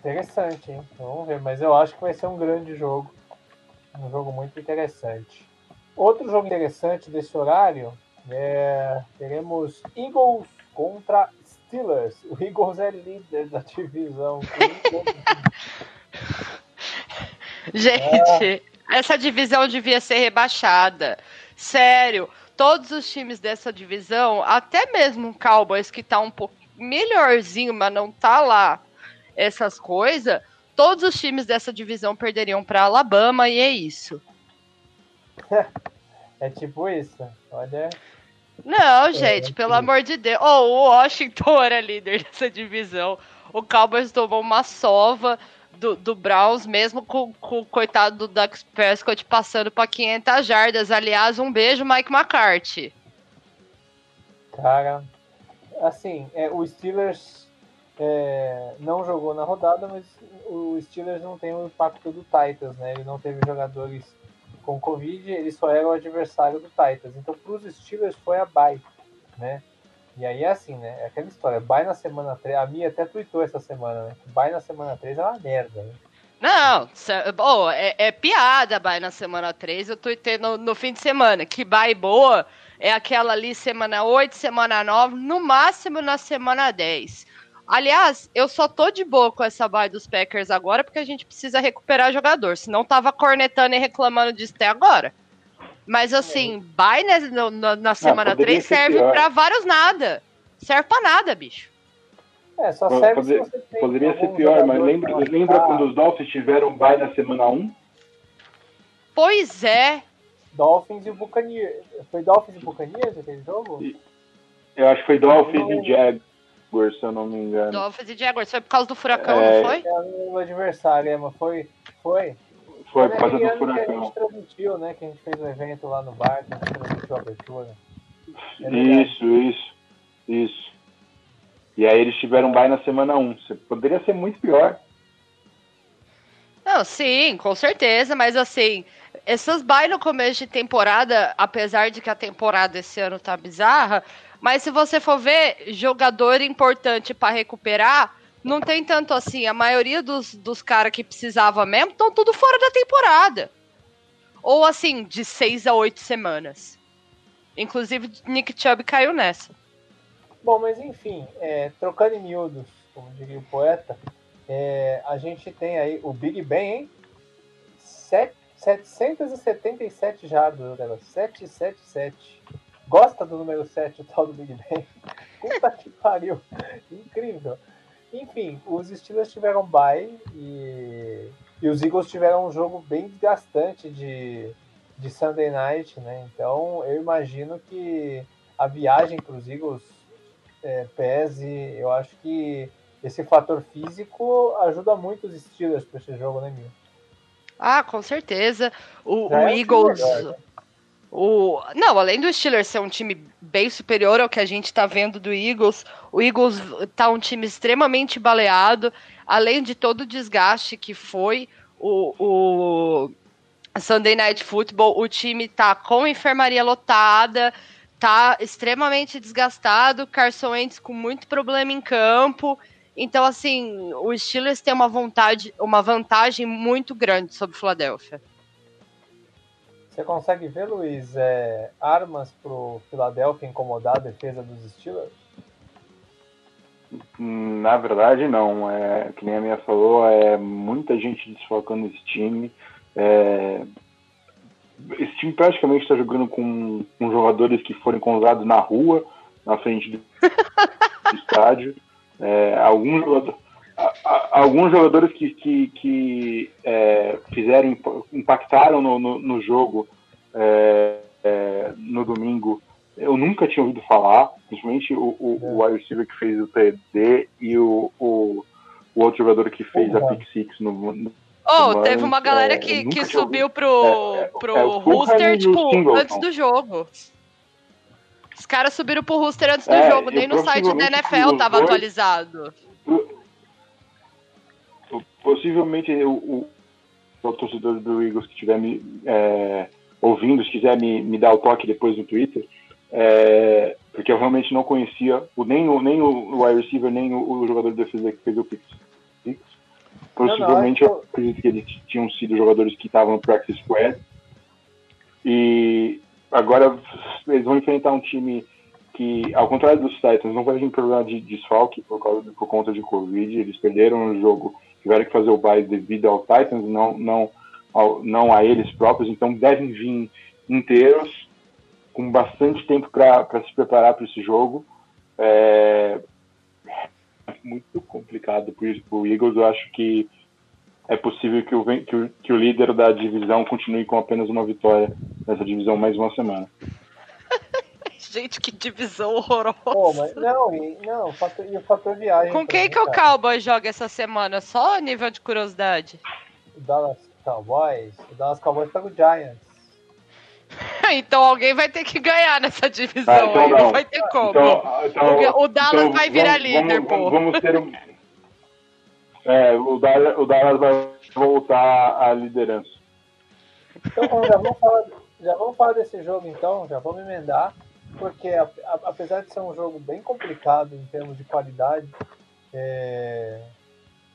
Interessante, hein? Vamos ver, mas eu acho que vai ser um grande jogo. Um jogo muito interessante. Outro jogo interessante desse horário é teremos Eagles contra Steelers. O Eagles é líder da divisão. Gente, é. essa divisão devia ser rebaixada. Sério, todos os times dessa divisão, até mesmo o Cowboys que tá um pouco melhorzinho, mas não tá lá essas coisas, todos os times dessa divisão perderiam para Alabama e é isso. é tipo isso. Olha. Não, gente, é, pelo amor de Deus. Oh, o Washington era líder dessa divisão. O Cowboys tomou uma sova do, do Browns, mesmo com, com o coitado do Dux Prescott passando para 500 jardas. Aliás, um beijo, Mike McCarthy. Cara, assim, é, o Steelers é, não jogou na rodada, mas o Steelers não tem o impacto do Titans, né? Ele não teve jogadores com Covid, ele só era o adversário do Titans. Então, para os Steelers foi a bye, né? E aí é assim, né? É aquela história, bye na semana 3, a minha até tweetou essa semana, né? Bye na semana 3 é uma merda, né? Não, oh, é, é piada bye na semana 3, eu tuitei no, no fim de semana, que bye boa é aquela ali semana 8, semana 9, no máximo na semana 10. Aliás, eu só tô de boa com essa bye dos Packers agora porque a gente precisa recuperar jogador. Senão tava cornetando e reclamando disso até agora. Mas assim, bye na, na, na semana 3 serve para vários nada. Serve pra nada, bicho. É, só serve Poder, se Poderia ser pior, mas lembra, lembra quando os Dolphins tiveram bye na semana 1? Pois é. Dolphins e o Buccaneers. Foi Dolphins e Buccaneers aquele jogo? Eu acho que foi Dolphins e Jaguars, se eu não me engano. Dolphins e Jaguars. Foi por causa do furacão, é... não foi? É o adversário, é, mas foi. Foi. Foi por causa do furacão. Que a gente transmitiu, né? Que a gente fez um evento lá no bar, que a gente transmitiu a abertura. É isso, isso. Isso. E aí eles tiveram bye na semana 1. Poderia ser muito pior. Não, sim, com certeza, mas assim, essas bye no começo de temporada, apesar de que a temporada esse ano tá bizarra, mas se você for ver jogador importante para recuperar, não tem tanto assim. A maioria dos, dos caras que precisava mesmo estão tudo fora da temporada. Ou assim, de seis a oito semanas. Inclusive, Nick Chubb caiu nessa. Bom, mas enfim, é, trocando em miúdos, como diria o poeta, é, a gente tem aí o Big Ben, hein? Sete 777 jardas, galera. 777. Gosta do número 7, o tal do Big Ben? Puta que pariu. Incrível. Enfim, os Steelers tiveram bye e, e os Eagles tiveram um jogo bem desgastante de, de Sunday Night, né? Então eu imagino que a viagem para os Eagles é, pese. Eu acho que esse fator físico ajuda muito os Steelers para esse jogo, né, Mil? Ah, com certeza. O, o é Eagles. Né? O, não, além do Steelers ser um time bem superior ao que a gente está vendo do Eagles, o Eagles tá um time extremamente baleado, além de todo o desgaste que foi o, o Sunday Night Football, o time tá com enfermaria lotada, tá extremamente desgastado, Carson Wentz com muito problema em campo, então, assim, o Steelers tem uma vontade, uma vantagem muito grande sobre o Philadelphia. Você consegue ver, Luiz, é, armas para o Philadelphia incomodar a defesa dos Steelers? Na verdade, não. É, que nem a minha falou, é muita gente desfalcando esse time. É, esse time praticamente está jogando com, com jogadores que foram encontrados na rua, na frente do, do estádio. É, alguns, jogadores, alguns jogadores que, que, que é, fizeram, impactaram no, no, no jogo é, é no domingo, eu nunca tinha ouvido falar, principalmente o, o, o wide receiver que fez o TD e o, o, o outro jogador que fez a pick six no, no Oh, teve uma galera é, que, que subiu pro, é, pro é, Rooster, tipo, antes do jogo. Os caras subiram pro roster antes do é, jogo, nem no site da NFL tava dois, atualizado. Possivelmente o, o, o, torcedor do Eagles que estiver me é, ouvindo, se quiser me, me dar o toque depois no Twitter, é, porque eu realmente não conhecia o, nem, o, nem o wide receiver, nem o, o jogador de defesa que fez o Pix. Possivelmente não, não, eu acredito que eles tinham sido jogadores que estavam no practice squad. E agora eles vão enfrentar um time que, ao contrário dos Titans, não vai ter problema de desfalque por, causa, por conta de Covid. Eles perderam o jogo, tiveram que fazer o bye devido ao Titans, não, não, ao, não a eles próprios. Então devem vir inteiros, com bastante tempo para se preparar para esse jogo. É, é muito complicado para o Eagles. Eu acho que é possível que o, que, o, que o líder da divisão continue com apenas uma vitória nessa divisão mais uma semana. Gente, que divisão horrorosa. Pô, mas não, e, não, o fator, e o fator viagem. Com quem também, que o. Cowboy joga essa semana? Só a nível de curiosidade. O Dallas Cowboys. O Dallas Cowboys pega o Giants. então alguém vai ter que ganhar nessa divisão Ah, então aí, não. não. vai ter como. Então, então, o Dallas então vai virar vamos- líder, vamos, pô. Vamos ter um... É, o Dallas, o Dallas vai voltar à liderança. Então já, vamos falar, já vamos falar desse jogo então, já vamos emendar, porque a- a- apesar de ser um jogo bem complicado em termos de qualidade é,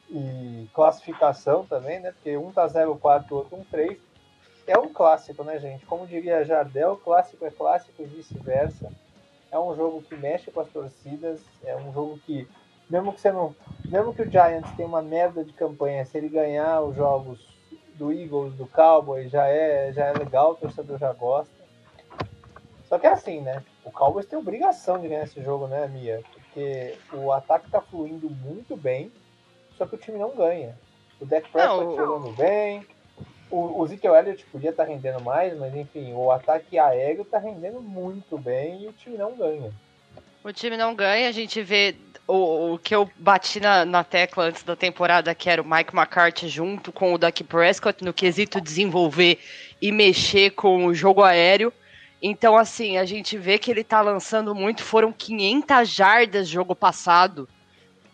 e classificação também, né? Porque um tá 0-4, o outro um 3. É um clássico, né, gente? Como diria Jardel, clássico é clássico e vice-versa. É um jogo que mexe com as torcidas, é um jogo que, mesmo que você não. Mesmo que o Giants tenha uma merda de campanha, se ele ganhar os jogos do Eagles, do Cowboys, já é, já é legal, o torcedor já gosta. Só que é assim, né? O Cowboys tem obrigação de ganhar esse jogo, né, Mia? Porque o ataque tá fluindo muito bem, só que o time não ganha. O Dak Prescott jogando bem, o, o Ezekiel Elliott podia estar rendendo mais, mas enfim, o ataque aéreo tá rendendo muito bem e o time não ganha. O time não ganha, a gente vê o, o que eu bati na, na tecla antes da temporada, que era o Mike McCarthy junto com o Dak Prescott no quesito desenvolver e mexer com o jogo aéreo. Então, assim, a gente vê que ele tá lançando muito. Foram 500 jardas jogo passado.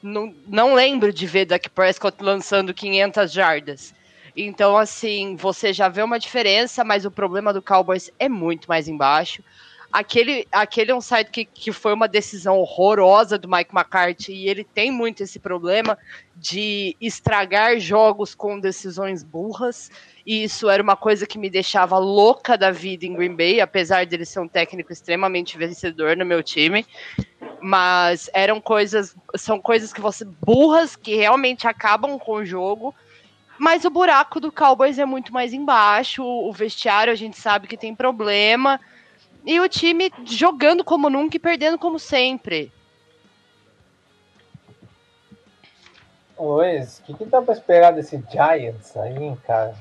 Não, não lembro de ver Dak Prescott lançando 500 jardas. Então, assim, você já vê uma diferença, mas o problema do Cowboys é muito mais embaixo. Aquele, aquele é um site que, que foi uma decisão horrorosa do Mike McCarthy e ele tem muito esse problema de estragar jogos com decisões burras. Isso era uma coisa que me deixava louca da vida em Green Bay, apesar dele ser um técnico extremamente vencedor no meu time. Mas eram coisas, são coisas que você burras que realmente acabam com o jogo. Mas o buraco do Cowboys é muito mais embaixo. O vestiário a gente sabe que tem problema. E o time jogando como nunca e perdendo como sempre. Luiz, o que, que dá pra esperar desse Giants aí, cara?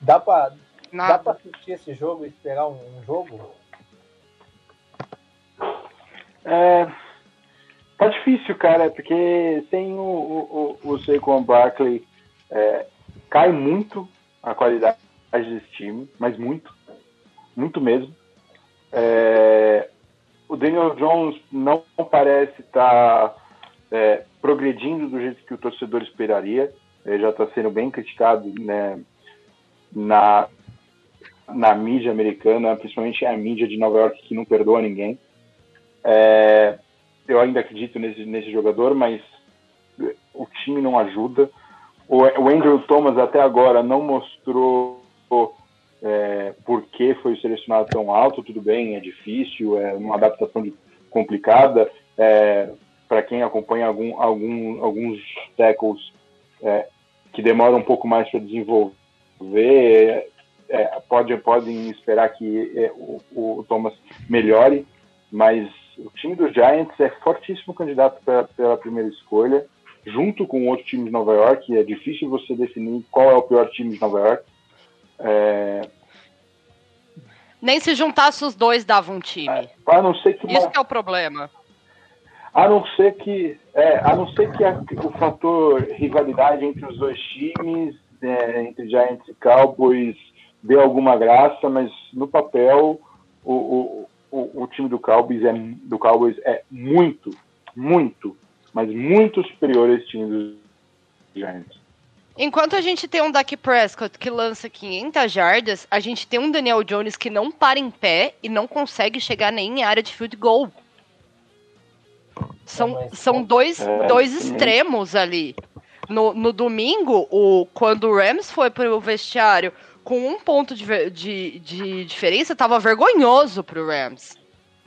Dá pra, dá pra assistir esse jogo e esperar um, um jogo? É, tá difícil, cara, porque sem o, o, o, o Saquon Barkley é, cai muito a qualidade desse time, mas muito, muito mesmo. É, o Daniel Jones não parece estar é, progredindo do jeito que o torcedor esperaria. Ele já está sendo bem criticado né, na, na mídia americana, principalmente a mídia de Nova York, que não perdoa ninguém. É, eu ainda acredito nesse, nesse jogador, mas o time não ajuda. O, o Andrew Thomas até agora não mostrou é, por que foi selecionado tão alto. Tudo bem, é difícil, é uma adaptação de- complicada. É, Para quem acompanha algum, algum, alguns tackles é, que demoram um pouco mais para desenvolver, é, é, pode, podem esperar que é, o, o Thomas melhore, mas o time dos Giants é fortíssimo candidato pra, pela primeira escolha, junto com outro time de Nova York. É difícil você definir qual é o pior time de Nova York. É, Nem se juntasse os dois dava um time. a não ser que uma- Isso que é o problema. A não ser que, é, a não ser que a- o fator rivalidade entre os dois times, é, entre Giants e Cowboys, dê alguma graça, mas no papel o, o, o, o time do Cowboys, é, do Cowboys é muito, muito, mas muito superior a esse time dos Giants. Enquanto a gente tem um Dak Prescott que lança 500 jardas, a gente tem um Daniel Jones que não para em pé e não consegue chegar nem em área de field goal. São, mas- são dois, É, dois extremos ali. No, no domingo, o, quando o Rams foi pro vestiário com um ponto de, de, de diferença, tava vergonhoso pro Rams.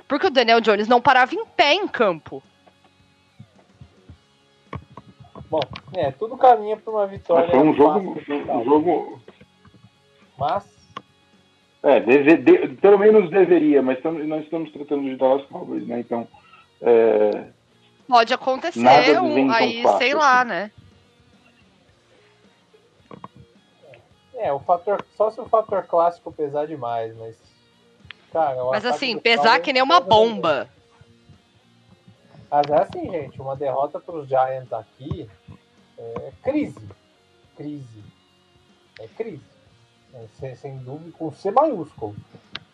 Porque o Daniel Jones não parava em pé em campo. Bom, é, tudo caminha para uma vitória. Mas foi um jogo, fácil, um jogo Mas, é, deve- de- pelo menos deveria, mas estamos, nós estamos tratando de Dallas Cowboys, né? Então, é, Pode acontecer, um- aí fácil sei lá, assim. né? É, o fator, só se o fator clássico pesar demais, mas Cara, Mas assim, pesar que nem uma bomba. Mas é assim, gente, uma derrota para os Giants aqui é crise. Crise. É crise. É, sem, sem dúvida, com C maiúsculo.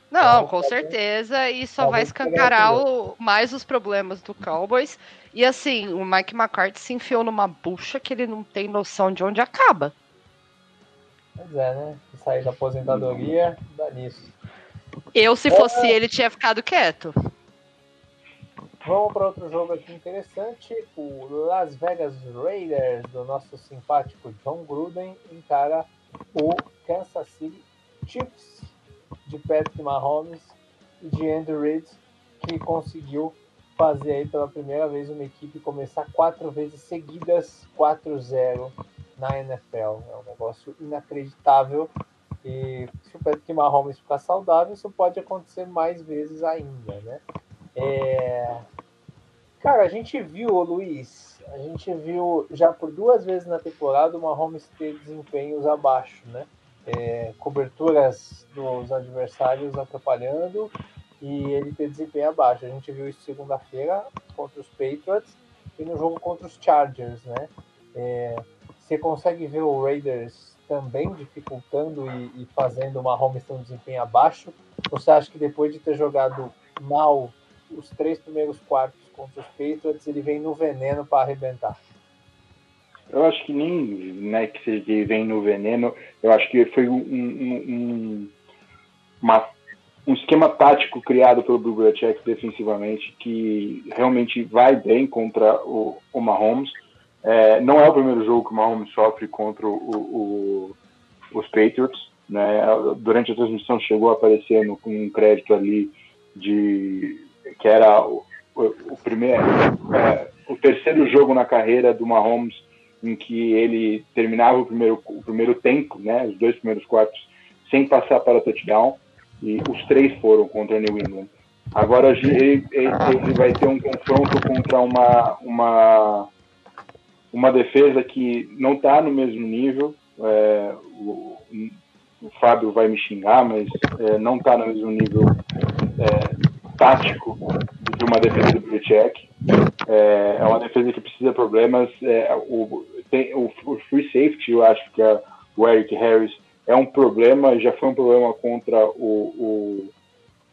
Não, com certeza, e só vai escancarar o, mais os problemas do Cowboys. E assim, o Mike McCarthy se enfiou numa bucha que ele não tem noção de onde acaba. Pois é, né? Sair da aposentadoria, dá nisso. Eu, se fosse é... ele, tinha ficado quieto. Vamos para outro jogo aqui interessante. O Las Vegas Raiders, do nosso simpático John Gruden, encara o Kansas City Chiefs de Patrick Mahomes e de Andrew Reid, que conseguiu fazer aí pela primeira vez uma equipe começar quatro vezes seguidas 4-0 na NFL. É um negócio inacreditável. E se o Patrick Mahomes ficar saudável, isso pode acontecer mais vezes ainda, né? É... Cara, a gente viu, Luiz, a gente viu já por duas vezes na temporada o Mahomes ter desempenhos abaixo, né? É, coberturas dos adversários atrapalhando e ele ter desempenho abaixo. A gente viu isso segunda-feira contra os Patriots e no jogo contra os Chargers, né? É, você consegue ver o Raiders também dificultando e, e fazendo uma home ter um desempenho abaixo? Você acha que depois de ter jogado mal os três primeiros quartos contra os Patriots, ele vem no veneno para arrebentar? Eu acho que nem né, que ele vem no veneno. Eu acho que foi um, um, um, uma, um esquema tático criado pelo Bill defensivamente que realmente vai bem contra o, o Mahomes. É, não é o primeiro jogo que o Mahomes sofre contra o, o, os Patriots. Né? Durante a transmissão chegou a aparecer no, com um crédito ali de que era o, o primeiro, é, o terceiro jogo na carreira do Mahomes em que ele terminava o primeiro, o primeiro tempo, né, os dois primeiros quartos, sem passar para touchdown, e os três foram contra New England. Agora ele, ele vai ter um confronto contra uma, uma uma defesa que não está no mesmo nível. É, o, o, Fábio vai me xingar, mas é, não está no mesmo nível é, tático de uma defesa do Belichick. É, é uma defesa que precisa de problemas. É, o, tem, o, o, free safety, eu acho que é o Eric Harris é um problema, já foi um problema contra o,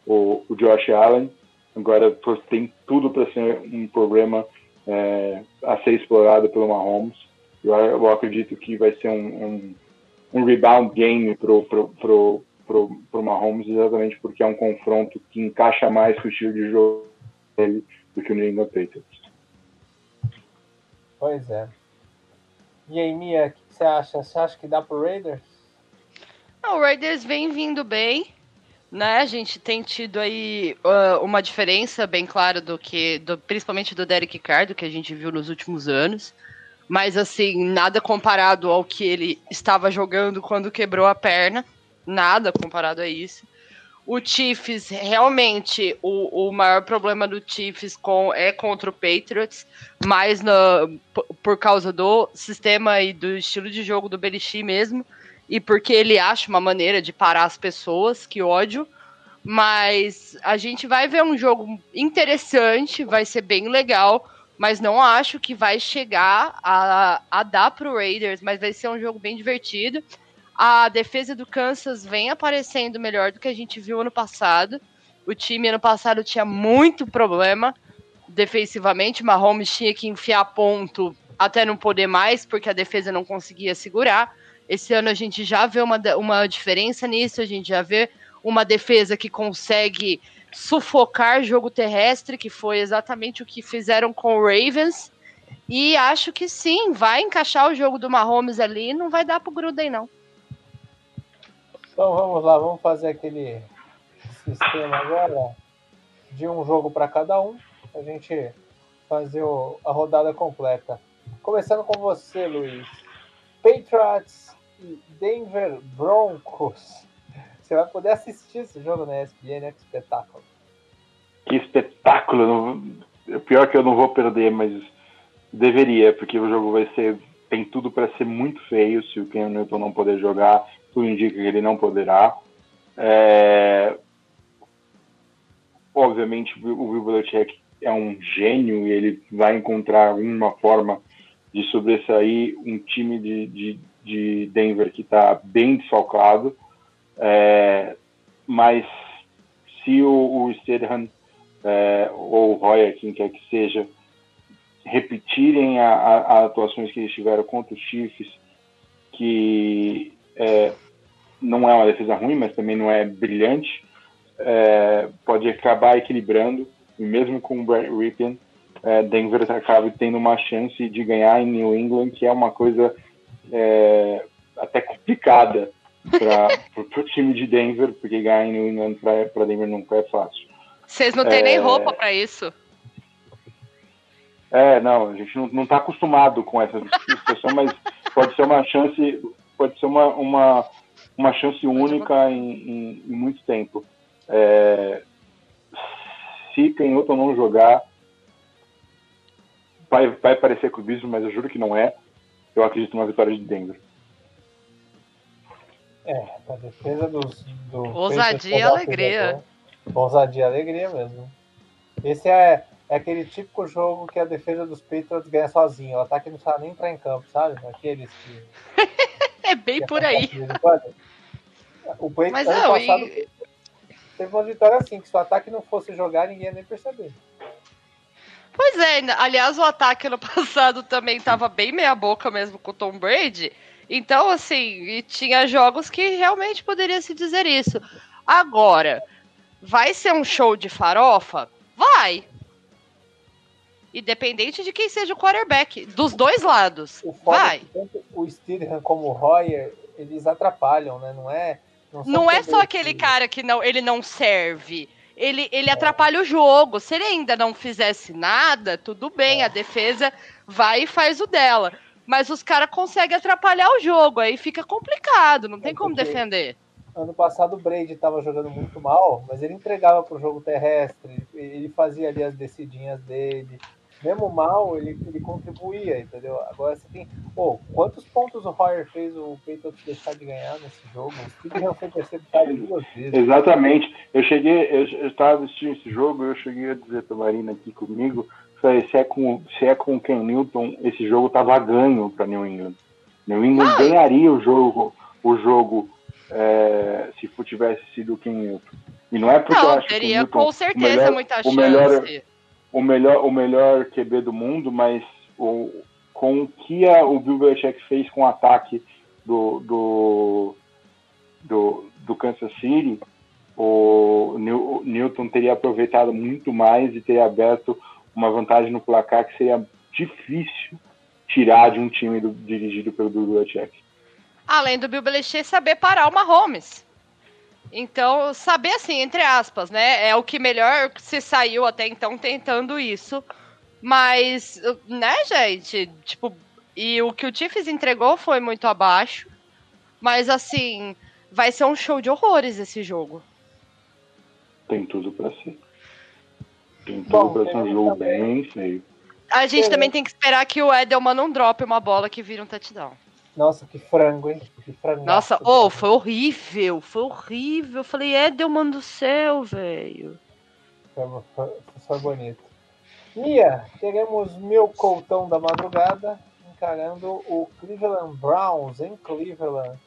o, o Josh Allen. Agora tem tudo para ser um problema é, a ser explorado pelo Mahomes. Eu, eu acredito que vai ser um, um, um rebound game pro, pro, pro, pro, pro Mahomes, exatamente porque é um confronto que encaixa mais com o estilo de jogo dele do que o New England Patriots. Pois é. E aí, Mia, o que você acha? Você acha que dá pro Raiders? o Raiders vem vindo bem né, a gente tem tido aí uh, uma diferença bem clara do que, do, principalmente do Derek Carr, do que a gente viu nos últimos anos. Mas assim, nada comparado ao que ele estava jogando quando quebrou a perna. Nada comparado a isso. O Chiefs, realmente, o, o maior problema do Chiefs com, é contra o Patriots, mais no, por causa do sistema e do estilo de jogo do Belichick mesmo e porque ele acha uma maneira de parar as pessoas, que ódio. Mas a gente vai ver um jogo interessante, vai ser bem legal, mas não acho que vai chegar a, a dar pro Raiders, mas vai ser um jogo bem divertido. A defesa do Kansas vem aparecendo melhor do que a gente viu ano passado. O time ano passado tinha muito problema defensivamente. Mahomes tinha que enfiar ponto até não poder mais, porque a defesa não conseguia segurar. Esse ano a gente já vê uma, uma diferença nisso, a gente já vê uma defesa que consegue sufocar jogo terrestre, que foi exatamente o que fizeram com o Ravens. E acho que sim, vai encaixar o jogo do Mahomes ali, não vai dar pro Gruden, não. Então vamos lá, vamos fazer aquele sistema agora de um jogo para cada um, a gente fazer o, a rodada completa. Começando com você, Luiz. Patriots Denver Broncos. Você vai poder assistir esse jogo na ESPN, né? Que espetáculo. Que espetáculo! Não... Pior que eu não vou perder, mas deveria, porque o jogo vai ser. Tem tudo para ser muito feio se o Ken Newton não poder jogar. Tudo indica que ele não poderá. É... obviamente o Bill Belichick é um gênio e ele vai encontrar uma forma de sobressair um time de, de, de Denver que está bem desfalcado. É, mas se o, o Stedham é, ou o quem quer que seja, repetirem as atuações que eles tiveram contra os Chiefs, que é, não é uma defesa ruim, mas também não é brilhante, é, pode acabar equilibrando, mesmo com o Brett Ripien, é, Denver acaba tendo uma chance de ganhar em New England, que é uma coisa é, até complicada para o time de Denver, porque ganhar em New England para Denver nunca é fácil. Vocês não têm nem é. roupa para isso. É, não, a gente não está acostumado com essa situação, mas pode ser uma chance, pode ser uma, uma, uma chance única em, em, em muito tempo. É, se Canhoto não jogar, vai, vai parecer clubismo, mas eu juro que não é. Eu acredito numa vitória de Denver. É, a defesa dos. Do Ousadia e alegria. Ousadia e alegria mesmo. Esse é, é aquele típico jogo que a defesa dos Patriots ganha sozinho. O ataque não sabe nem entrar em campo, sabe? Aqueles que. é bem por aí. O Patriots Mas ano não, passado e... teve uma vitória assim, que se o ataque não fosse jogar, ninguém ia nem perceber. Pois é, aliás, o ataque ano passado também estava bem meia boca mesmo com o Tom Brady. Então, assim, tinha jogos que realmente poderia se dizer isso. Agora, vai ser um show de farofa? Vai. Independente de quem seja o quarterback, dos dois lados. O vai. É tanto o Steedham como o Royer, eles atrapalham, né? Não é. Não, não é só aquele cara que não, ele não serve. Ele, ele atrapalha o jogo. Se ele ainda não fizesse nada, tudo bem, a defesa vai e faz o dela. Mas os caras conseguem atrapalhar o jogo, aí fica complicado, não tem é como defender. Ano passado o Brady estava jogando muito mal, mas ele entregava para o jogo terrestre, ele fazia ali as decidinhas dele. Mesmo mal, ele, ele contribuía, entendeu? Agora você tem. Pô, quantos pontos o Royer fez o Patriots deixar de ganhar nesse jogo? O Steve já foi interceptado duas vezes. Exatamente. Eu cheguei, eu estava assistindo esse jogo, eu cheguei a dizer para Marina aqui comigo se é com, se é com o Ken Newton, esse jogo tava ganho para New England. New England ah, ganharia o jogo, o jogo é, se tivesse sido o Ken Newton. E não é porque não, eu acho teria que o com certeza melhor, muita o melhor, o melhor, o melhor QB do mundo, mas o, com o que a, o Bill Belichick fez com o ataque do, do, do, do Kansas City, o Newton teria aproveitado muito mais e teria aberto uma vantagem no placar que seria difícil tirar de um time do, dirigido pelo Bill Belichick. Além do Bill Belichick saber parar o Mahomes. Então, saber assim, entre aspas, né? É o que melhor se saiu até então tentando isso. Mas, né, gente? Tipo, e o que o Chiefs entregou foi muito abaixo. Mas, assim, vai ser um show de horrores esse jogo. Tem tudo para ser. Tem tudo pra ser um jogo bem feio. A gente é. também tem que esperar que o Edelman não drope uma bola que vira um touchdown. Nossa, que frango, hein? Que frango. Nossa, oh, foi horrível, foi horrível. Eu falei, Edelman do céu, velho. Foi, foi, foi bonito. Mia, teremos meu coltão da madrugada encarando o Cleveland Browns em Cleveland.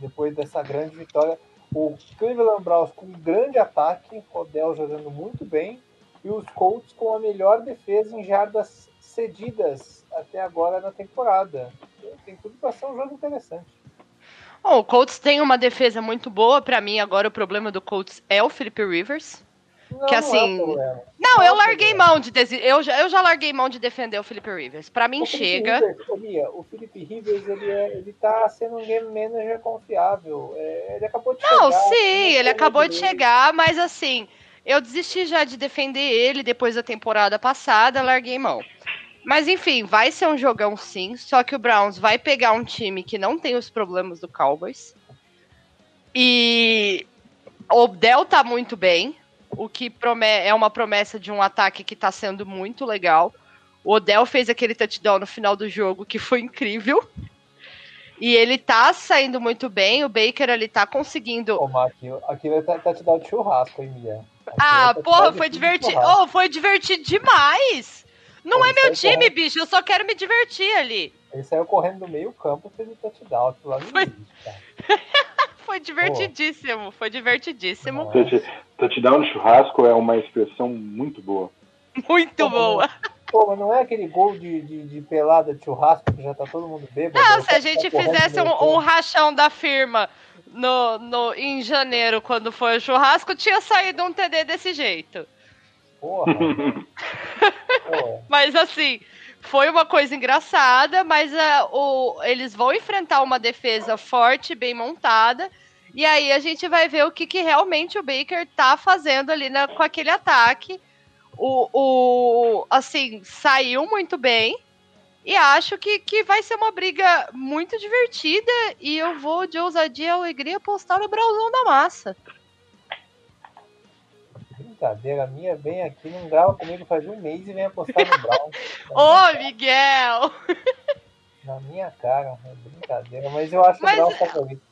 Depois dessa grande vitória. O Cleveland Browns com um grande ataque, Odell jogando muito bem, e os Colts com a melhor defesa em jardas cedidas até agora na temporada. Tem tudo para ser um jogo interessante. Bom, o Colts tem uma defesa muito boa. Para mim, agora o problema do Colts é o Felipe Rivers. Não, que assim. Não, é não, não eu larguei mão de eu já, eu já larguei mão de defender o Felipe Rivers. Para mim o chega. Rivers, Mia, o Felipe Rivers ele, é, ele tá sendo um game manager confiável. É, ele acabou de não, chegar. Não, sim, ele acabou de chegar, mas assim, eu desisti já de defender ele depois da temporada passada, larguei mão. Mas enfim, vai ser um jogão sim, só que o Browns vai pegar um time que não tem os problemas do Cowboys. E o Del tá muito bem, o que é uma promessa de um ataque que tá sendo muito legal. O Odell fez aquele touchdown no final do jogo que foi incrível. E ele tá saindo muito bem, o Baker ele tá conseguindo. Ô, Marquinhos, aquilo é touchdown de churrasco, hein, Mia? Ah, porra, foi divertido. Oh, foi divertido demais. Não Pô, é meu time, correndo. bicho. Eu só quero me divertir ali. Ele saiu correndo do meio campo e fez o touchdown lá foi... Início, foi divertidíssimo. Pô. Foi divertidíssimo. Touchdown no churrasco é uma expressão muito boa. Muito Pô, boa. Pô, mas não é aquele gol de, de, de, pelada de churrasco que já tá todo mundo bêbado? Não, se a gente tá fizesse um, um, rachão da firma no, no, em janeiro, quando foi o churrasco, tinha saído um TD desse jeito. Porra. Mas assim, foi uma coisa engraçada, mas uh, o, eles vão enfrentar uma defesa forte, bem montada. E aí a gente vai ver o que, que realmente o Baker tá fazendo ali na, com aquele ataque. O, o assim, saiu muito bem. E acho que, que vai ser uma briga muito divertida. E eu vou de ousadia e alegria postar no Brauzão da Massa. Brincadeira minha, vem aqui, não grava comigo faz um mês e vem apostar no Brown. Ô, Miguel! Na minha cara, é brincadeira. Mas eu acho Mas, o Brown favorito.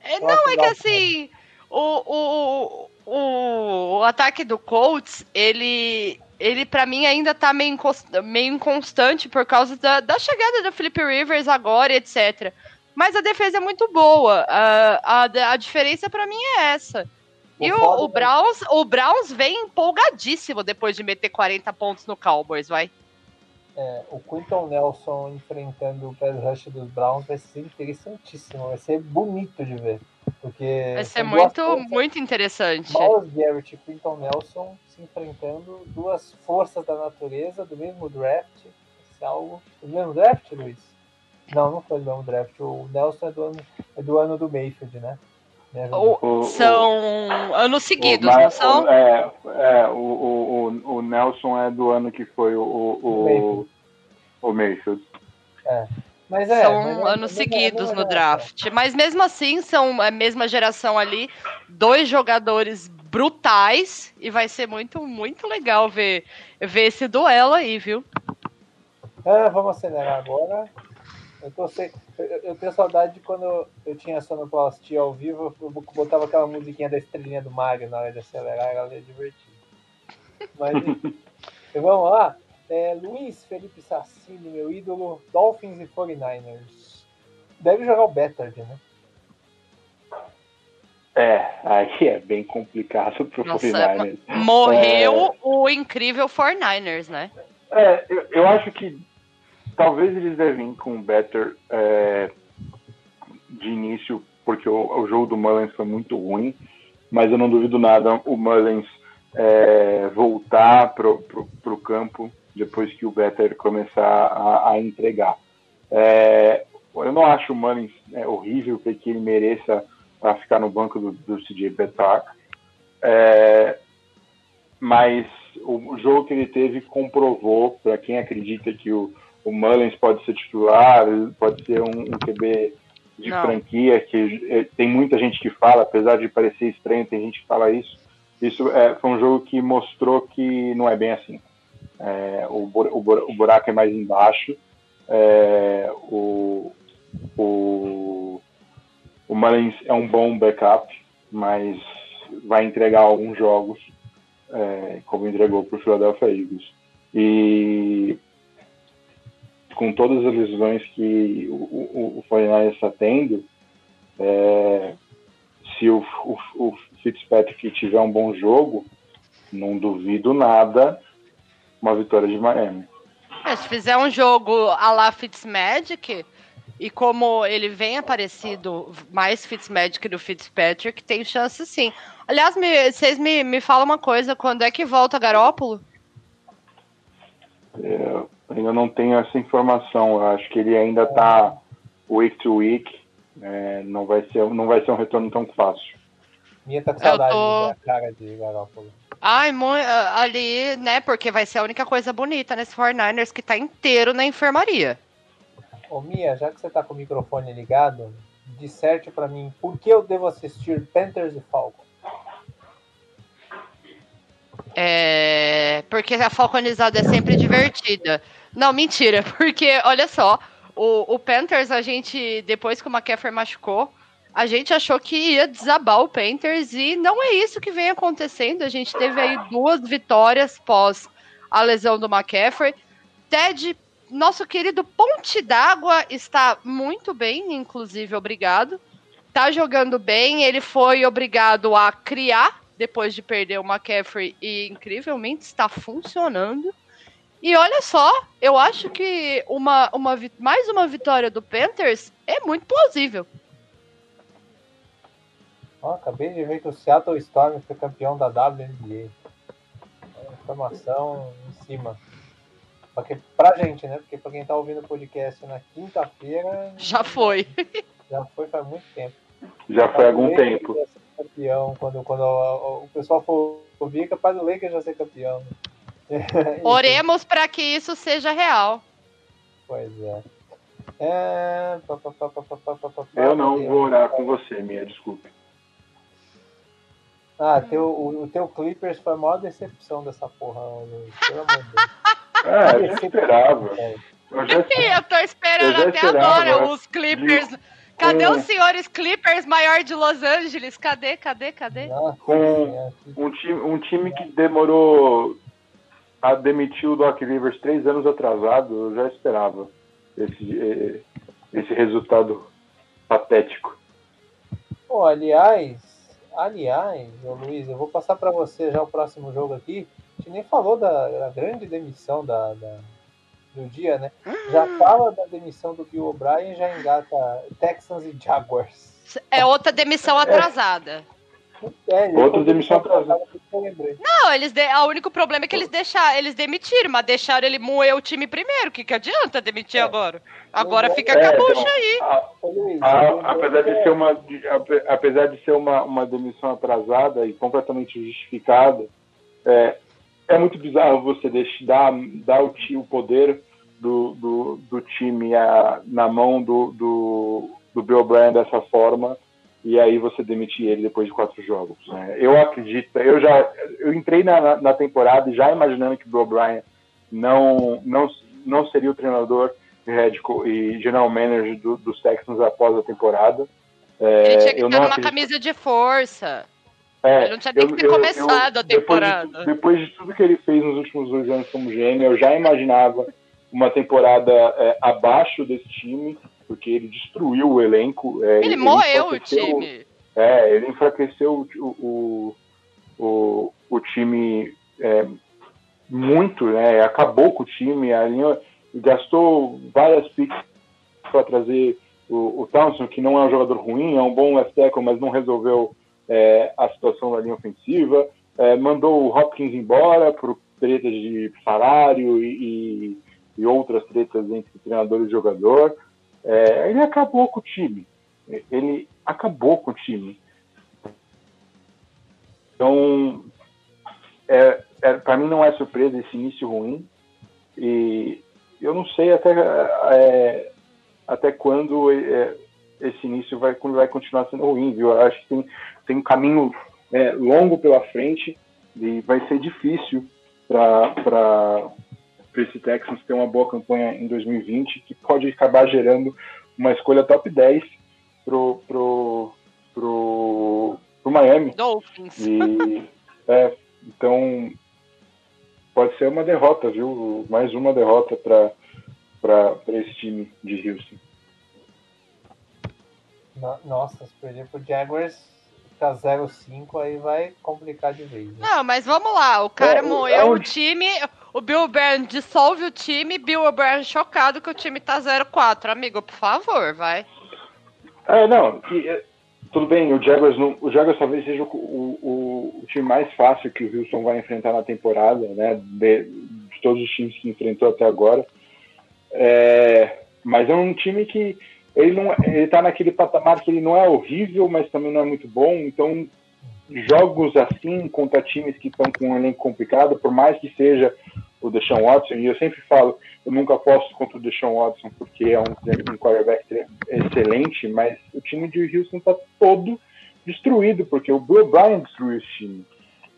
É, não, é que assim, o, o, o ataque do Colts, ele ele para mim ainda tá meio, meio inconstante por causa da, da chegada do Felipe Rivers agora, etc. Mas a defesa é muito boa. A, a, a diferença para mim é essa. E o, o, Browns, o Browns vem empolgadíssimo depois de meter 40 pontos no Cowboys, vai. É, o Quinton Nelson enfrentando o pass rush dos Browns vai ser interessantíssimo, vai ser bonito de ver. Porque vai ser muito, muito interessante. Miles Garrett e Quinton Nelson se enfrentando, duas forças da natureza do mesmo draft. Esse é algo. Do mesmo draft, Luiz? Não, não foi do mesmo draft. O Nelson é do ano, é do, ano do Mayfield, né? O, são o, anos seguidos, o, não são? É, é o, o, o, Nelson é do ano que foi o, o, o Mayfield. É. Mas é, são mas é, anos é, seguidos no draft. Mas mesmo assim, são a mesma geração ali, dois jogadores brutais e vai ser muito, muito legal ver, ver esse duelo aí, viu? É, vamos acelerar agora. Eu, tô sem, eu, eu, tenho saudade de quando eu tinha sonoplastia ao vivo, eu botava aquela musiquinha da estrelinha do Mario na hora de acelerar, era divertido. Mas vamos lá. É, Luiz Felipe Sassini, meu ídolo, Dolphins e 49ers. Deve jogar o Bettard, né? É, aí é bem complicado pro Nossa, 49ers. Morreu é... o incrível 49ers, né? É, eu, eu, acho que talvez eles devem ir com o Better é, de início, porque o, o, jogo do Mullins foi muito ruim, mas eu não duvido nada o Mullins é, voltar pro, pro, pro campo depois que o Better começar a, a entregar. É, eu não acho o Mullins é, horrível, que ele mereça ficar no banco do, do CJ Betar. É, mas o jogo que ele teve comprovou, para quem acredita que o, o Mullins pode ser titular, pode ser um, um QB de não. franquia, que é, tem muita gente que fala, apesar de parecer estranho, tem gente que fala isso. Isso é, foi um jogo que mostrou que não é bem assim. É, o, o, o, buraco é mais embaixo. É, o, o, o Mullins é um bom backup, mas vai entregar alguns jogos, é, como entregou para o Philadelphia Eagles. E com todas as lesões que o, o, o 49 está tendo, é, se o, o, o Fitzpatrick tiver um bom jogo, não duvido nada uma vitória de Miami. É, se fizer um jogo a la Fitzmagic, e como ele vem aparecido mais Fitzmagic do Fitzpatrick, tem chance sim. Aliás, me, vocês me, me falam uma coisa, quando é que volta Garópolo? É, ainda não tenho essa informação. Eu acho que ele ainda está week to week. É, não, vai ser, não vai ser um retorno tão fácil. Minha tá com saudade tô... da cara de Garópolo. Ai, ali, né? Porque vai ser a única coisa bonita nesse 49ers que tá inteiro na enfermaria. Ô Mia, já que você tá com o microfone ligado, disserte para mim por que eu devo assistir Panthers e Falcons. É. Porque a falconizada é sempre divertida. Não, mentira, porque olha só, o, o Panthers, a gente, depois que o McCaffrey machucou, A gente achou que ia desabar o Panthers e não é isso que vem acontecendo. A gente teve aí duas vitórias pós a lesão do McCaffrey. Ted, nosso querido Ponte d'Água, está muito bem, inclusive, obrigado. Tá jogando bem, ele foi obrigado a criar depois de perder o McCaffrey e incrivelmente está funcionando. E olha só, eu acho que uma, uma, mais uma vitória do Panthers é muito plausível. Oh, acabei de ver que o Seattle Storm foi campeão da WNBA. Informação em cima. Porque, pra gente, né? Porque pra quem tá ouvindo o podcast na quinta-feira. Já foi. Já foi faz muito tempo. Já foi há algum tempo. Campeão, quando, quando o, o pessoal for ouvir, é capaz do Lakers já ser campeão. Oremos para que isso seja real. Pois é. é... Eu não vou orar com você, minha desculpe. Ah, teu, o, o teu Clippers foi a maior decepção dessa porra, pelo amor de Deus. É, eu já esperava. Eu, já, eu tô esperando eu até agora os Clippers. De, cadê com... os senhores Clippers maior de Los Angeles? Cadê, cadê, cadê? Nossa, com um time, um time que demorou a demitir o Doc Rivers três anos atrasado, eu já esperava esse, esse resultado patético. Pô, aliás, aliás, ô Luiz, eu vou passar para você já o próximo jogo aqui. A gente nem falou da, da grande demissão da, da, do dia, né? Já fala da demissão do Bill O'Brien e já engata Texans e Jaguars. É outra demissão atrasada. É, Outra demissão atrasada. Não, eles de... o único problema é que eles deixaram, eles demitiram, mas deixaram ele moer o time primeiro. O que, que adianta demitir é. agora? Agora fica é, a então, aí. A, a, apesar de ser uma, apesar de ser uma, uma demissão atrasada e completamente justificada, é, é muito bizarro você deixar, dar, dar o, o poder do, do, do time a, na mão do, do, do Bill Bryan dessa forma e aí você demitir ele depois de quatro jogos. Né? Eu acredito, eu já eu entrei na, na temporada já imaginando que o Bill O'Brien não, não, não seria o treinador head e general manager do, dos Texans após a temporada. É, ele tinha que estar numa acredito... camisa de força. É, ele não tinha nem que ter começado eu, a temporada. Depois de, depois de, tudo que ele fez nos últimos dois anos como GM, eu já imaginava uma temporada é, abaixo desse time porque ele destruiu o elenco. É, ele, ele moeu o time. É, ele enfraqueceu o, o, o, o time é, muito, né? Acabou com o time, a linha gastou várias picks para trazer o, o Townsend, que não é um jogador ruim, é um bom left tackle, mas não resolveu é, a situação da linha ofensiva. É, mandou o Hopkins embora por tretas de salário e, e, e outras tretas entre treinador e jogador. É, ele acabou com o time. Ele acabou com o time. Então, é, é, para mim não é surpresa esse início ruim. E eu não sei até, é, até quando é, esse início vai, vai continuar sendo ruim, viu? Eu acho que tem, tem um caminho é, longo pela frente e vai ser difícil para para esse Texans ter uma boa campanha em 2020, que pode acabar gerando uma escolha top 10 pro, pro, pro, pro Miami. Dolphins. E, é, então, pode ser uma derrota, viu? Mais uma derrota para esse time de Houston. Nossa, se perder pro Jaguars, ficar 0-5, aí vai complicar de vez. Né? Não, mas vamos lá. O cara é, moeu é o time, o Bill Byrne dissolve o time, Bill Byrne chocado que o time tá 0-4. Amigo, por favor, vai. É, não, que, é, tudo bem, o Jaguars, não, o Jaguars talvez seja o, o, o, time mais fácil que o Wilson vai enfrentar na temporada, né? De, de todos os times que enfrentou até agora. É, mas é um time que ele não ele tá naquele patamar que ele não é horrível, mas também não é muito bom. Então, jogos assim contra times que estão com um elenco complicado, por mais que seja o Deshaun Watson, e eu sempre falo, eu nunca aposto contra o Deshaun Watson porque é um, um quarterback excelente, mas o time de Houston está todo destruído, porque o Bill Bryan destruiu esse time.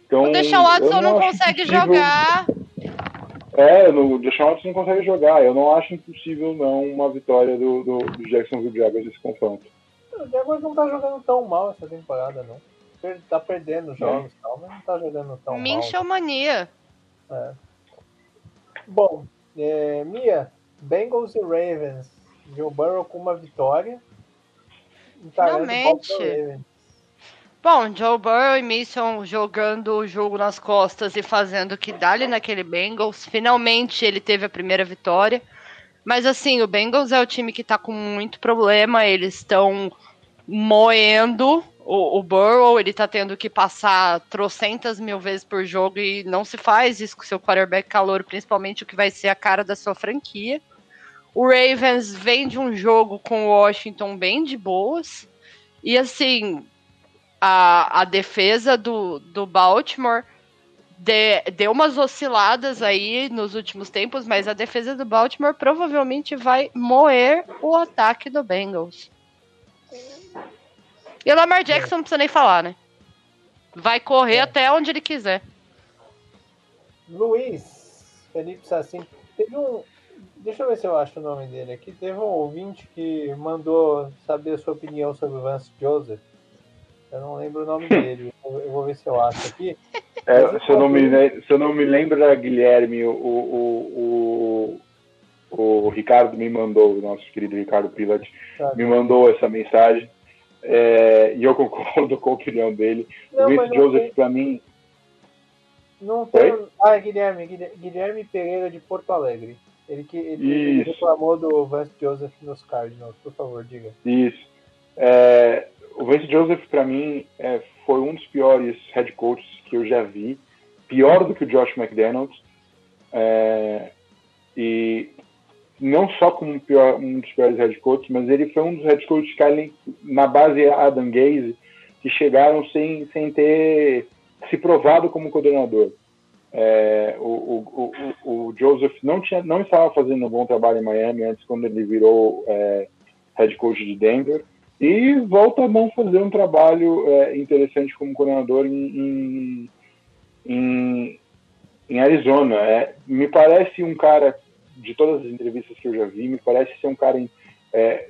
Então, o Deshaun Watson não, não consegue possível... jogar. É, o Deshaun Watson não consegue jogar. Eu não acho impossível, não, uma vitória do, do, do Jacksonville Jaguars nesse confronto. O Jaguars não tá jogando tão mal essa temporada, não. Tá perdendo jogos e tal, mas não tá jogando tão Minchel mania. É. Bom, é, Mia, Bengals e Ravens. Joe Burrow com uma vitória. Finalmente. Bom, Joe Burrow e Mason jogando o jogo nas costas e fazendo o que dá ali naquele Bengals. Finalmente ele teve a primeira vitória. Mas assim, o Bengals é o time que tá com muito problema. Eles estão moendo o, o Burrow, ele tá tendo que passar trocentas mil vezes por jogo e não se faz isso com seu quarterback calor, principalmente o que vai ser a cara da sua franquia. O Ravens vem de um jogo com o Washington bem de boas. E assim, a, a defesa do, do Baltimore de, deu umas osciladas aí nos últimos tempos, mas a defesa do Baltimore provavelmente vai moer o ataque do Bengals. E o Lamar Jackson não precisa nem falar, né? Vai correr é. até onde ele quiser. Luiz Felipe Sassin, teve um. Deixa eu ver se eu acho o nome dele aqui. Teve um ouvinte que mandou saber a sua opinião sobre o Vance Joseph. Eu não lembro o nome dele. Eu vou ver se eu acho aqui. É, se, eu não me, se eu não me lembro, era Guilherme, o, o, o, o, Ricardo me mandou, o nosso querido Ricardo Pilat, me mandou essa mensagem. É, e eu concordo com a opinião dele. Não, o Vince Joseph, para mim. Não tem. Oi? Ah, é Guilherme, Guilherme Pereira de Porto Alegre. Ele, que, ele, reclamou do Vance Joseph nos Cardinals. Por favor, diga. Isso. É, o Vance Joseph, para mim, é, foi um dos piores head coaches que eu já vi. Pior do que o Josh McDaniels. É, e não só como pior, um dos piores head coaches, mas ele foi um dos head coaches que na base Adam Gaze, que chegaram sem, sem ter se provado como coordenador. É, o, o, o, o, Joseph não, tinha, não estava fazendo um bom trabalho em Miami antes, quando ele virou é, head coach de Denver, e volta a mão fazer um trabalho é, interessante como coordenador em, em, em, em Arizona. É, me parece um cara de todas as entrevistas que eu já vi, me parece ser um cara é,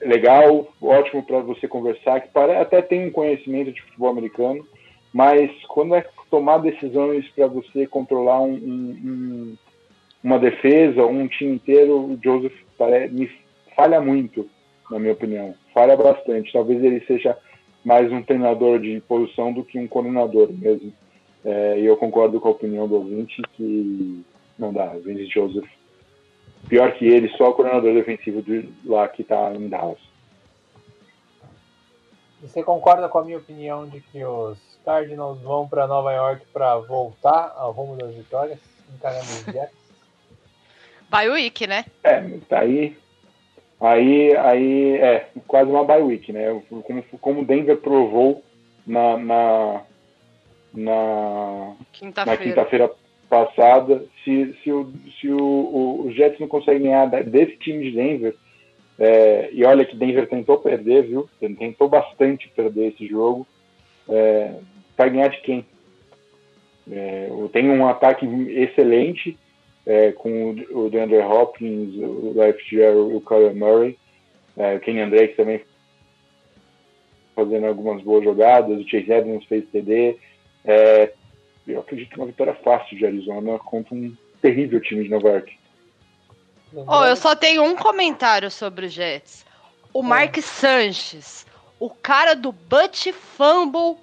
legal, ótimo para você conversar, que para, até tem um conhecimento de futebol americano, mas quando é tomar decisões para você controlar um, um, uma defesa, um time inteiro, o Joseph me falha muito, na minha opinião. Falha bastante. Talvez ele seja mais um treinador de posição do que um coordenador mesmo. É, e eu concordo com a opinião do ouvinte que não dá. Vince Joseph Pior que ele, só o coordenador defensivo do, lá que está em Dallas. Você concorda com a minha opinião de que os Cardinals vão para Nova York para voltar ao rumo das vitórias, encarando os Jets? Bye week, né? É, tá aí. Aí, aí é quase uma bye week, né? Como, como Denver provou na, na, na quinta-feira quinta passada, se, se, o, se o, o, o Jets não consegue ganhar desse time de Denver, é, e olha que Denver tentou perder, viu? Tentou bastante perder esse jogo. É, vai ganhar de quem? É, tem um ataque excelente é, com o, o DeAndre Hopkins, o FGR, o Kyler Murray, é, o Kenny Drake também fazendo algumas boas jogadas, o Chase Edmonds fez TD. É, eu acredito uma vitória fácil de Arizona contra um terrível time de Nova York. Oh, eu só tenho um comentário sobre o Jets. O é. Mark Sanches, o cara do Butt Fumble,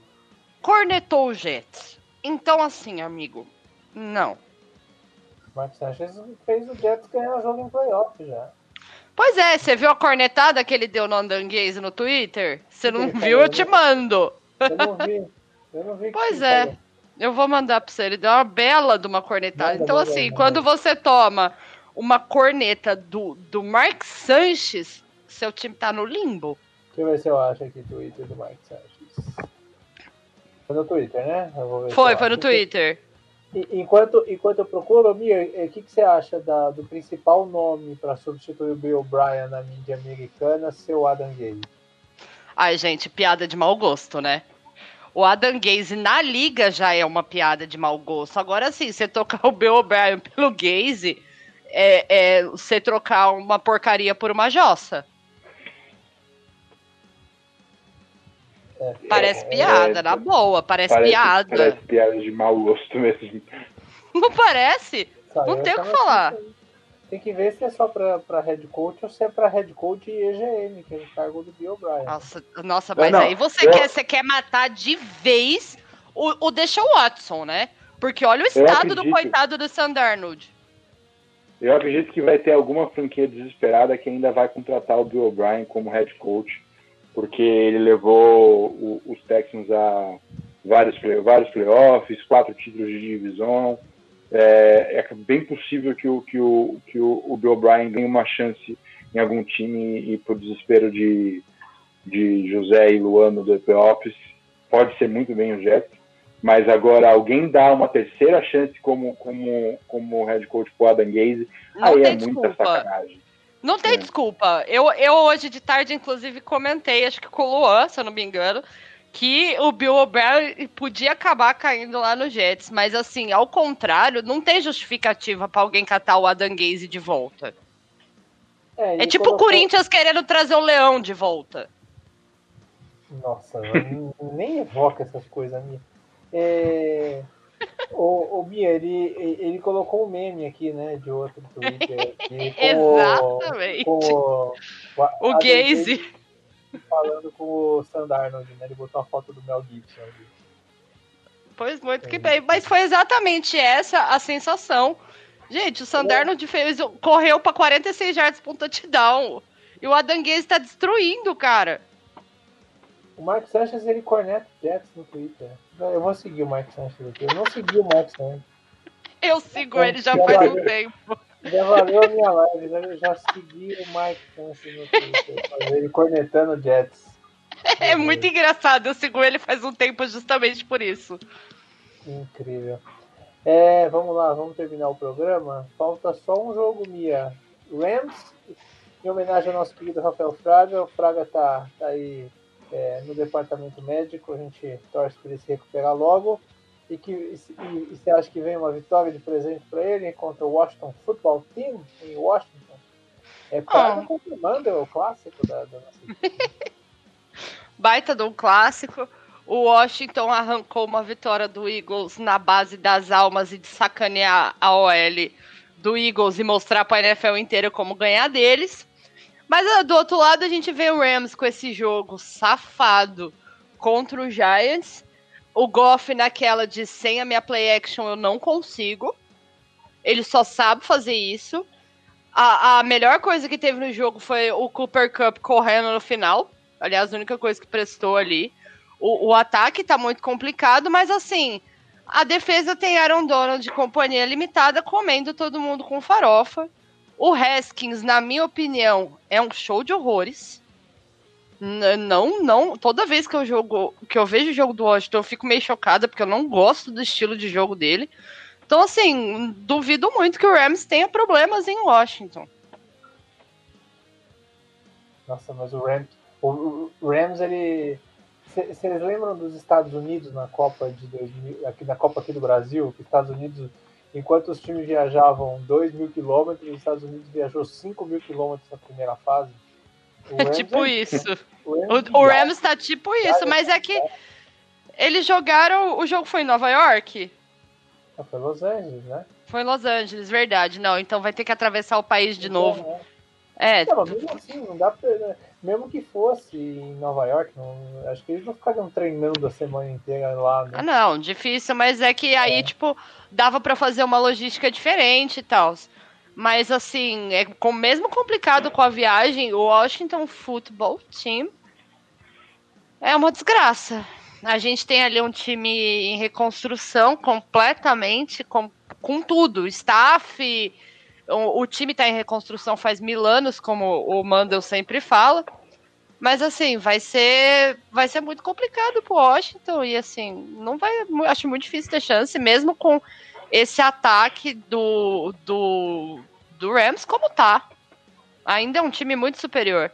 cornetou o Jets. Então, assim, amigo, não. Mark Sanches fez o Jets ganhar o jogo em playoff já. Pois é, você viu a cornetada que ele deu no Andanguese no Twitter? Você não viu, eu te mando. Eu não vi. Eu não vi pois é. Falou. Eu vou mandar pra você. Ele deu uma bela de uma cornetada. Manda, então, manda, assim, manda. quando você toma uma corneta do, do Mark Sanches, seu time tá no limbo. Deixa eu ver se eu acho aqui o Twitter do Mark Sanches. Foi no Twitter, né? foi, foi no Twitter. enquanto, enquanto eu procuro, Mir, o que, que você acha da, do principal nome para substituir o Bill O'Brien na mídia americana, seu Adam Gaze? Ai, gente, piada de mau gosto, né? O Adam Gaze na liga já é uma piada de mau gosto. Agora sim, você trocar o Bill O'Brien pelo Gaze é, é você trocar uma porcaria por uma jossa. É, parece é, piada, é, na boa, parece, parece, piada. Parece piada de mau gosto mesmo. Não parece? Saiu não tem o que falar. Tem que ver se é só pra, pra head coach ou se é pra head coach e EGM, que é o cargo do Bill O'Brien. Nossa, nossa mas não, aí você, eu... quer, você quer matar de vez o, o Deshaun Watson, né? Porque olha o estado do coitado do Sandarnold. Eu acredito que vai ter alguma franquia desesperada que ainda vai contratar o Bill O'Brien como head coach, porque ele levou o, os Texans a vários, vários playoffs, quatro títulos de divisão, é, é bem possível que o, que o, que o, o Bill O'Brien ganhe uma chance em algum time e por desespero de, de José e Luano do playoffs, pode ser muito bem o Jets, mas agora alguém dá uma terceira chance como, como, como head coach pro Adam Gaze, aí é desculpa. muita sacanagem. Não tem é. desculpa. Eu, eu hoje de tarde, inclusive, comentei, acho que com o Luan, se eu não me engano, que o Bill O'Brien podia acabar caindo lá no Jets, mas assim, ao contrário, não tem justificativa para alguém catar o Adam Gaze de volta. É, é tipo colocou... o Corinthians querendo trazer o Leão de volta. Nossa, nem evoca essas coisas, Mia. É... o, o Mia, ele, ele colocou um meme aqui, né, de outro Twitter. Exatamente. Com, o, o, o Gaze falando com o Sandarnold, né? Ele botou a foto do Mel Gibson ali. Pois muito é. que bem. Mas foi exatamente essa a sensação. Gente, o Sandarnold fez, correu para 46 yards por touchdown. E o Adanguese está destruindo, cara. O Mark Sanchez, ele corneta Jets no Twitter. Eu vou seguir o Mark Sanchez aqui. Eu não segui o Mark Sanchez. Eu sigo ele já faz um tempo. Já valeu a minha live, né? Eu já segui o Mike Pence no Twitter, ele cornetando Jets. É muito engraçado, eu sigo ele faz um tempo justamente por isso. Incrível. É, vamos lá, vamos terminar o programa. Falta só um jogo, Mia. Rams, em homenagem ao nosso querido Rafael Fraga. O Fraga tá, tá aí é, no departamento médico, a gente torce para ele se recuperar logo e que e, e você acha que vem uma vitória de presente para ele contra o Washington Football Team em Washington? É para oh. confirmando o clássico da, da nossa Baita do clássico. O Washington arrancou uma vitória do Eagles na base das almas e de sacanear a OL do Eagles e mostrar para a NFL inteira como ganhar deles. Mas ah, do outro lado a gente vê o Rams com esse jogo safado contra o Giants o Goff naquela de sem a minha play action eu não consigo. Ele só sabe fazer isso. A, a melhor coisa que teve no jogo foi o Cooper Cup correndo no final. Aliás, a única coisa que prestou ali. O, o ataque tá muito complicado, mas assim, a defesa tem Aaron Donald de companhia limitada comendo todo mundo com farofa. O Haskins, na minha opinião, é um show de horrores. Não, não. Toda vez que eu jogo, que eu vejo o jogo do Washington, eu fico meio chocada, porque eu não gosto do estilo de jogo dele. Então, assim, duvido muito que o Rams tenha problemas em Washington. Nossa, mas o Rams, o Rams ele. Vocês lembram dos Estados Unidos na Copa de 2000, aqui na Copa aqui do Brasil, que os Estados Unidos, enquanto os times viajavam 2 mil quilômetros, os Estados Unidos viajou 5 mil quilômetros na primeira fase? É tipo isso. O, o Rams tá tipo isso, mas é que eles jogaram. O jogo foi em Nova York? Foi Los Angeles, né? Foi em Los Angeles, verdade. Não, então vai ter que atravessar o país de então, novo. Né? É. Não, mesmo assim, não dá pra. Né? Mesmo que fosse em Nova York, não, acho que eles não ficariam treinando a semana inteira lá. Né? Ah, não, difícil, mas é que aí, é. tipo, dava para fazer uma logística diferente e tal. Mas assim, é com, mesmo complicado com a viagem, o Washington Football Team é uma desgraça. A gente tem ali um time em reconstrução completamente, com, com tudo. Staff, o, o time está em reconstrução faz mil anos, como o Mandel sempre fala. Mas assim, vai ser vai ser muito complicado pro Washington e assim, não vai, acho muito difícil ter chance mesmo com esse ataque do, do, do Rams como tá. Ainda é um time muito superior.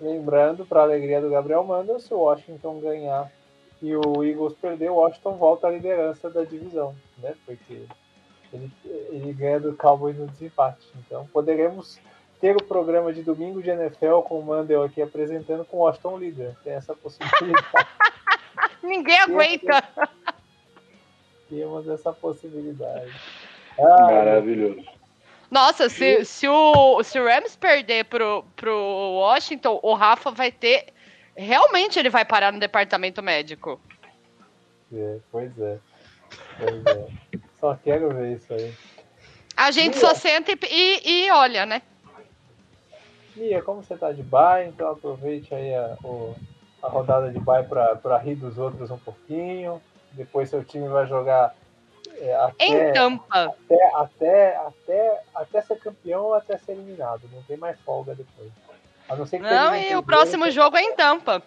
Lembrando, para alegria do Gabriel Manda, se o Washington ganhar e o Eagles perder, o Washington volta à liderança da divisão, né? Porque ele, ele ganha do Cowboys no desempate. Então poderemos ter o programa de domingo de NFL com o Mandel aqui apresentando com o Washington líder. Tem essa possibilidade. Ninguém aguenta. Temos essa possibilidade. Ah, Maravilhoso. Nossa, se, se, o, se o Rams perder pro, pro Washington, o Rafa vai ter. Realmente ele vai parar no departamento médico. É, pois é. Pois é. Só quero ver isso aí. A gente Mia. só senta e, e, e, olha, né? Mia, como você tá de bye, então aproveite aí a, o, a rodada de bye para rir dos outros um pouquinho. Depois seu time vai jogar é, até, em Tampa. Até, até, até, até ser campeão ou até ser eliminado. Não tem mais folga depois. A não ser que Não, e o próximo jogo é em Tampa.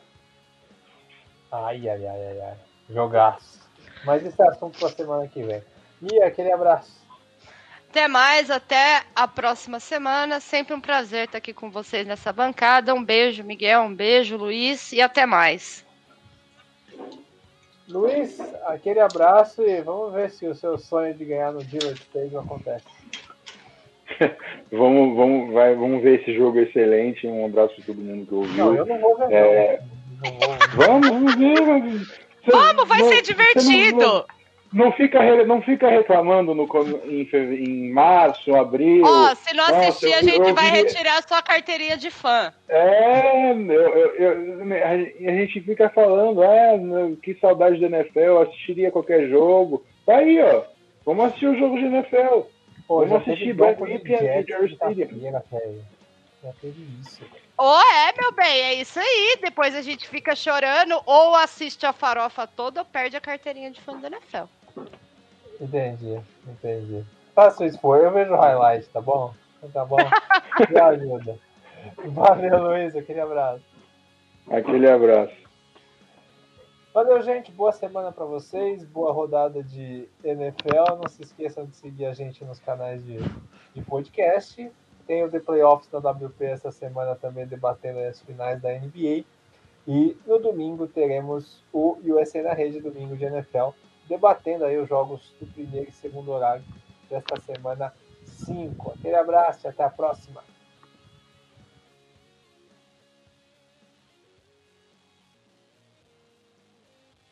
Ai, ai, ai, ai, ai. Jogaço. Mas esse é assunto para semana que vem. E aquele abraço. Até mais, até a próxima semana. Sempre um prazer estar aqui com vocês nessa bancada. Um beijo, Miguel, um beijo, Luiz, e até mais. Luiz, aquele abraço e vamos ver se o seu sonho de ganhar no Gillette Stadium acontece. vamos, vamos, vai, vamos ver esse jogo excelente. Um abraço para todo mundo que ouviu. Não, eu não vou ver. É... Não. Não vou... Vamos, vamos ver. Vamos, vai não, ser divertido. Não fica, não fica reclamando no, em, em março, abril. Ó, oh, se não assistir, Nossa, a gente eu, vai retirar a sua carteirinha de fã. É, eu, eu, a gente fica falando, é, que saudade da NFL, assistiria qualquer jogo. Tá aí, ó. Vamos assistir o jogo de NFL. Pô, Vamos assistir Black Ripien e Stadium. Já teve isso. Ou é, meu bem, é isso aí. Depois a gente fica chorando, ou assiste a farofa toda, ou perde a carteirinha de fã da NFL. Entendi, entendi. Faça o esforço, eu vejo o highlight, tá bom? Tá bom? Me ajuda. Valeu, Luiz, aquele abraço. Aquele abraço. Valeu, gente. Boa semana para vocês. Boa rodada de NFL. Não se esqueçam de seguir a gente nos canais de, de podcast. Tem o The Playoffs da WP essa semana também debatendo as finais da NBA. E no domingo teremos o USA na rede, domingo de NFL debatendo aí os jogos do primeiro e segundo horário desta semana 5. Aquele abraço e até a próxima.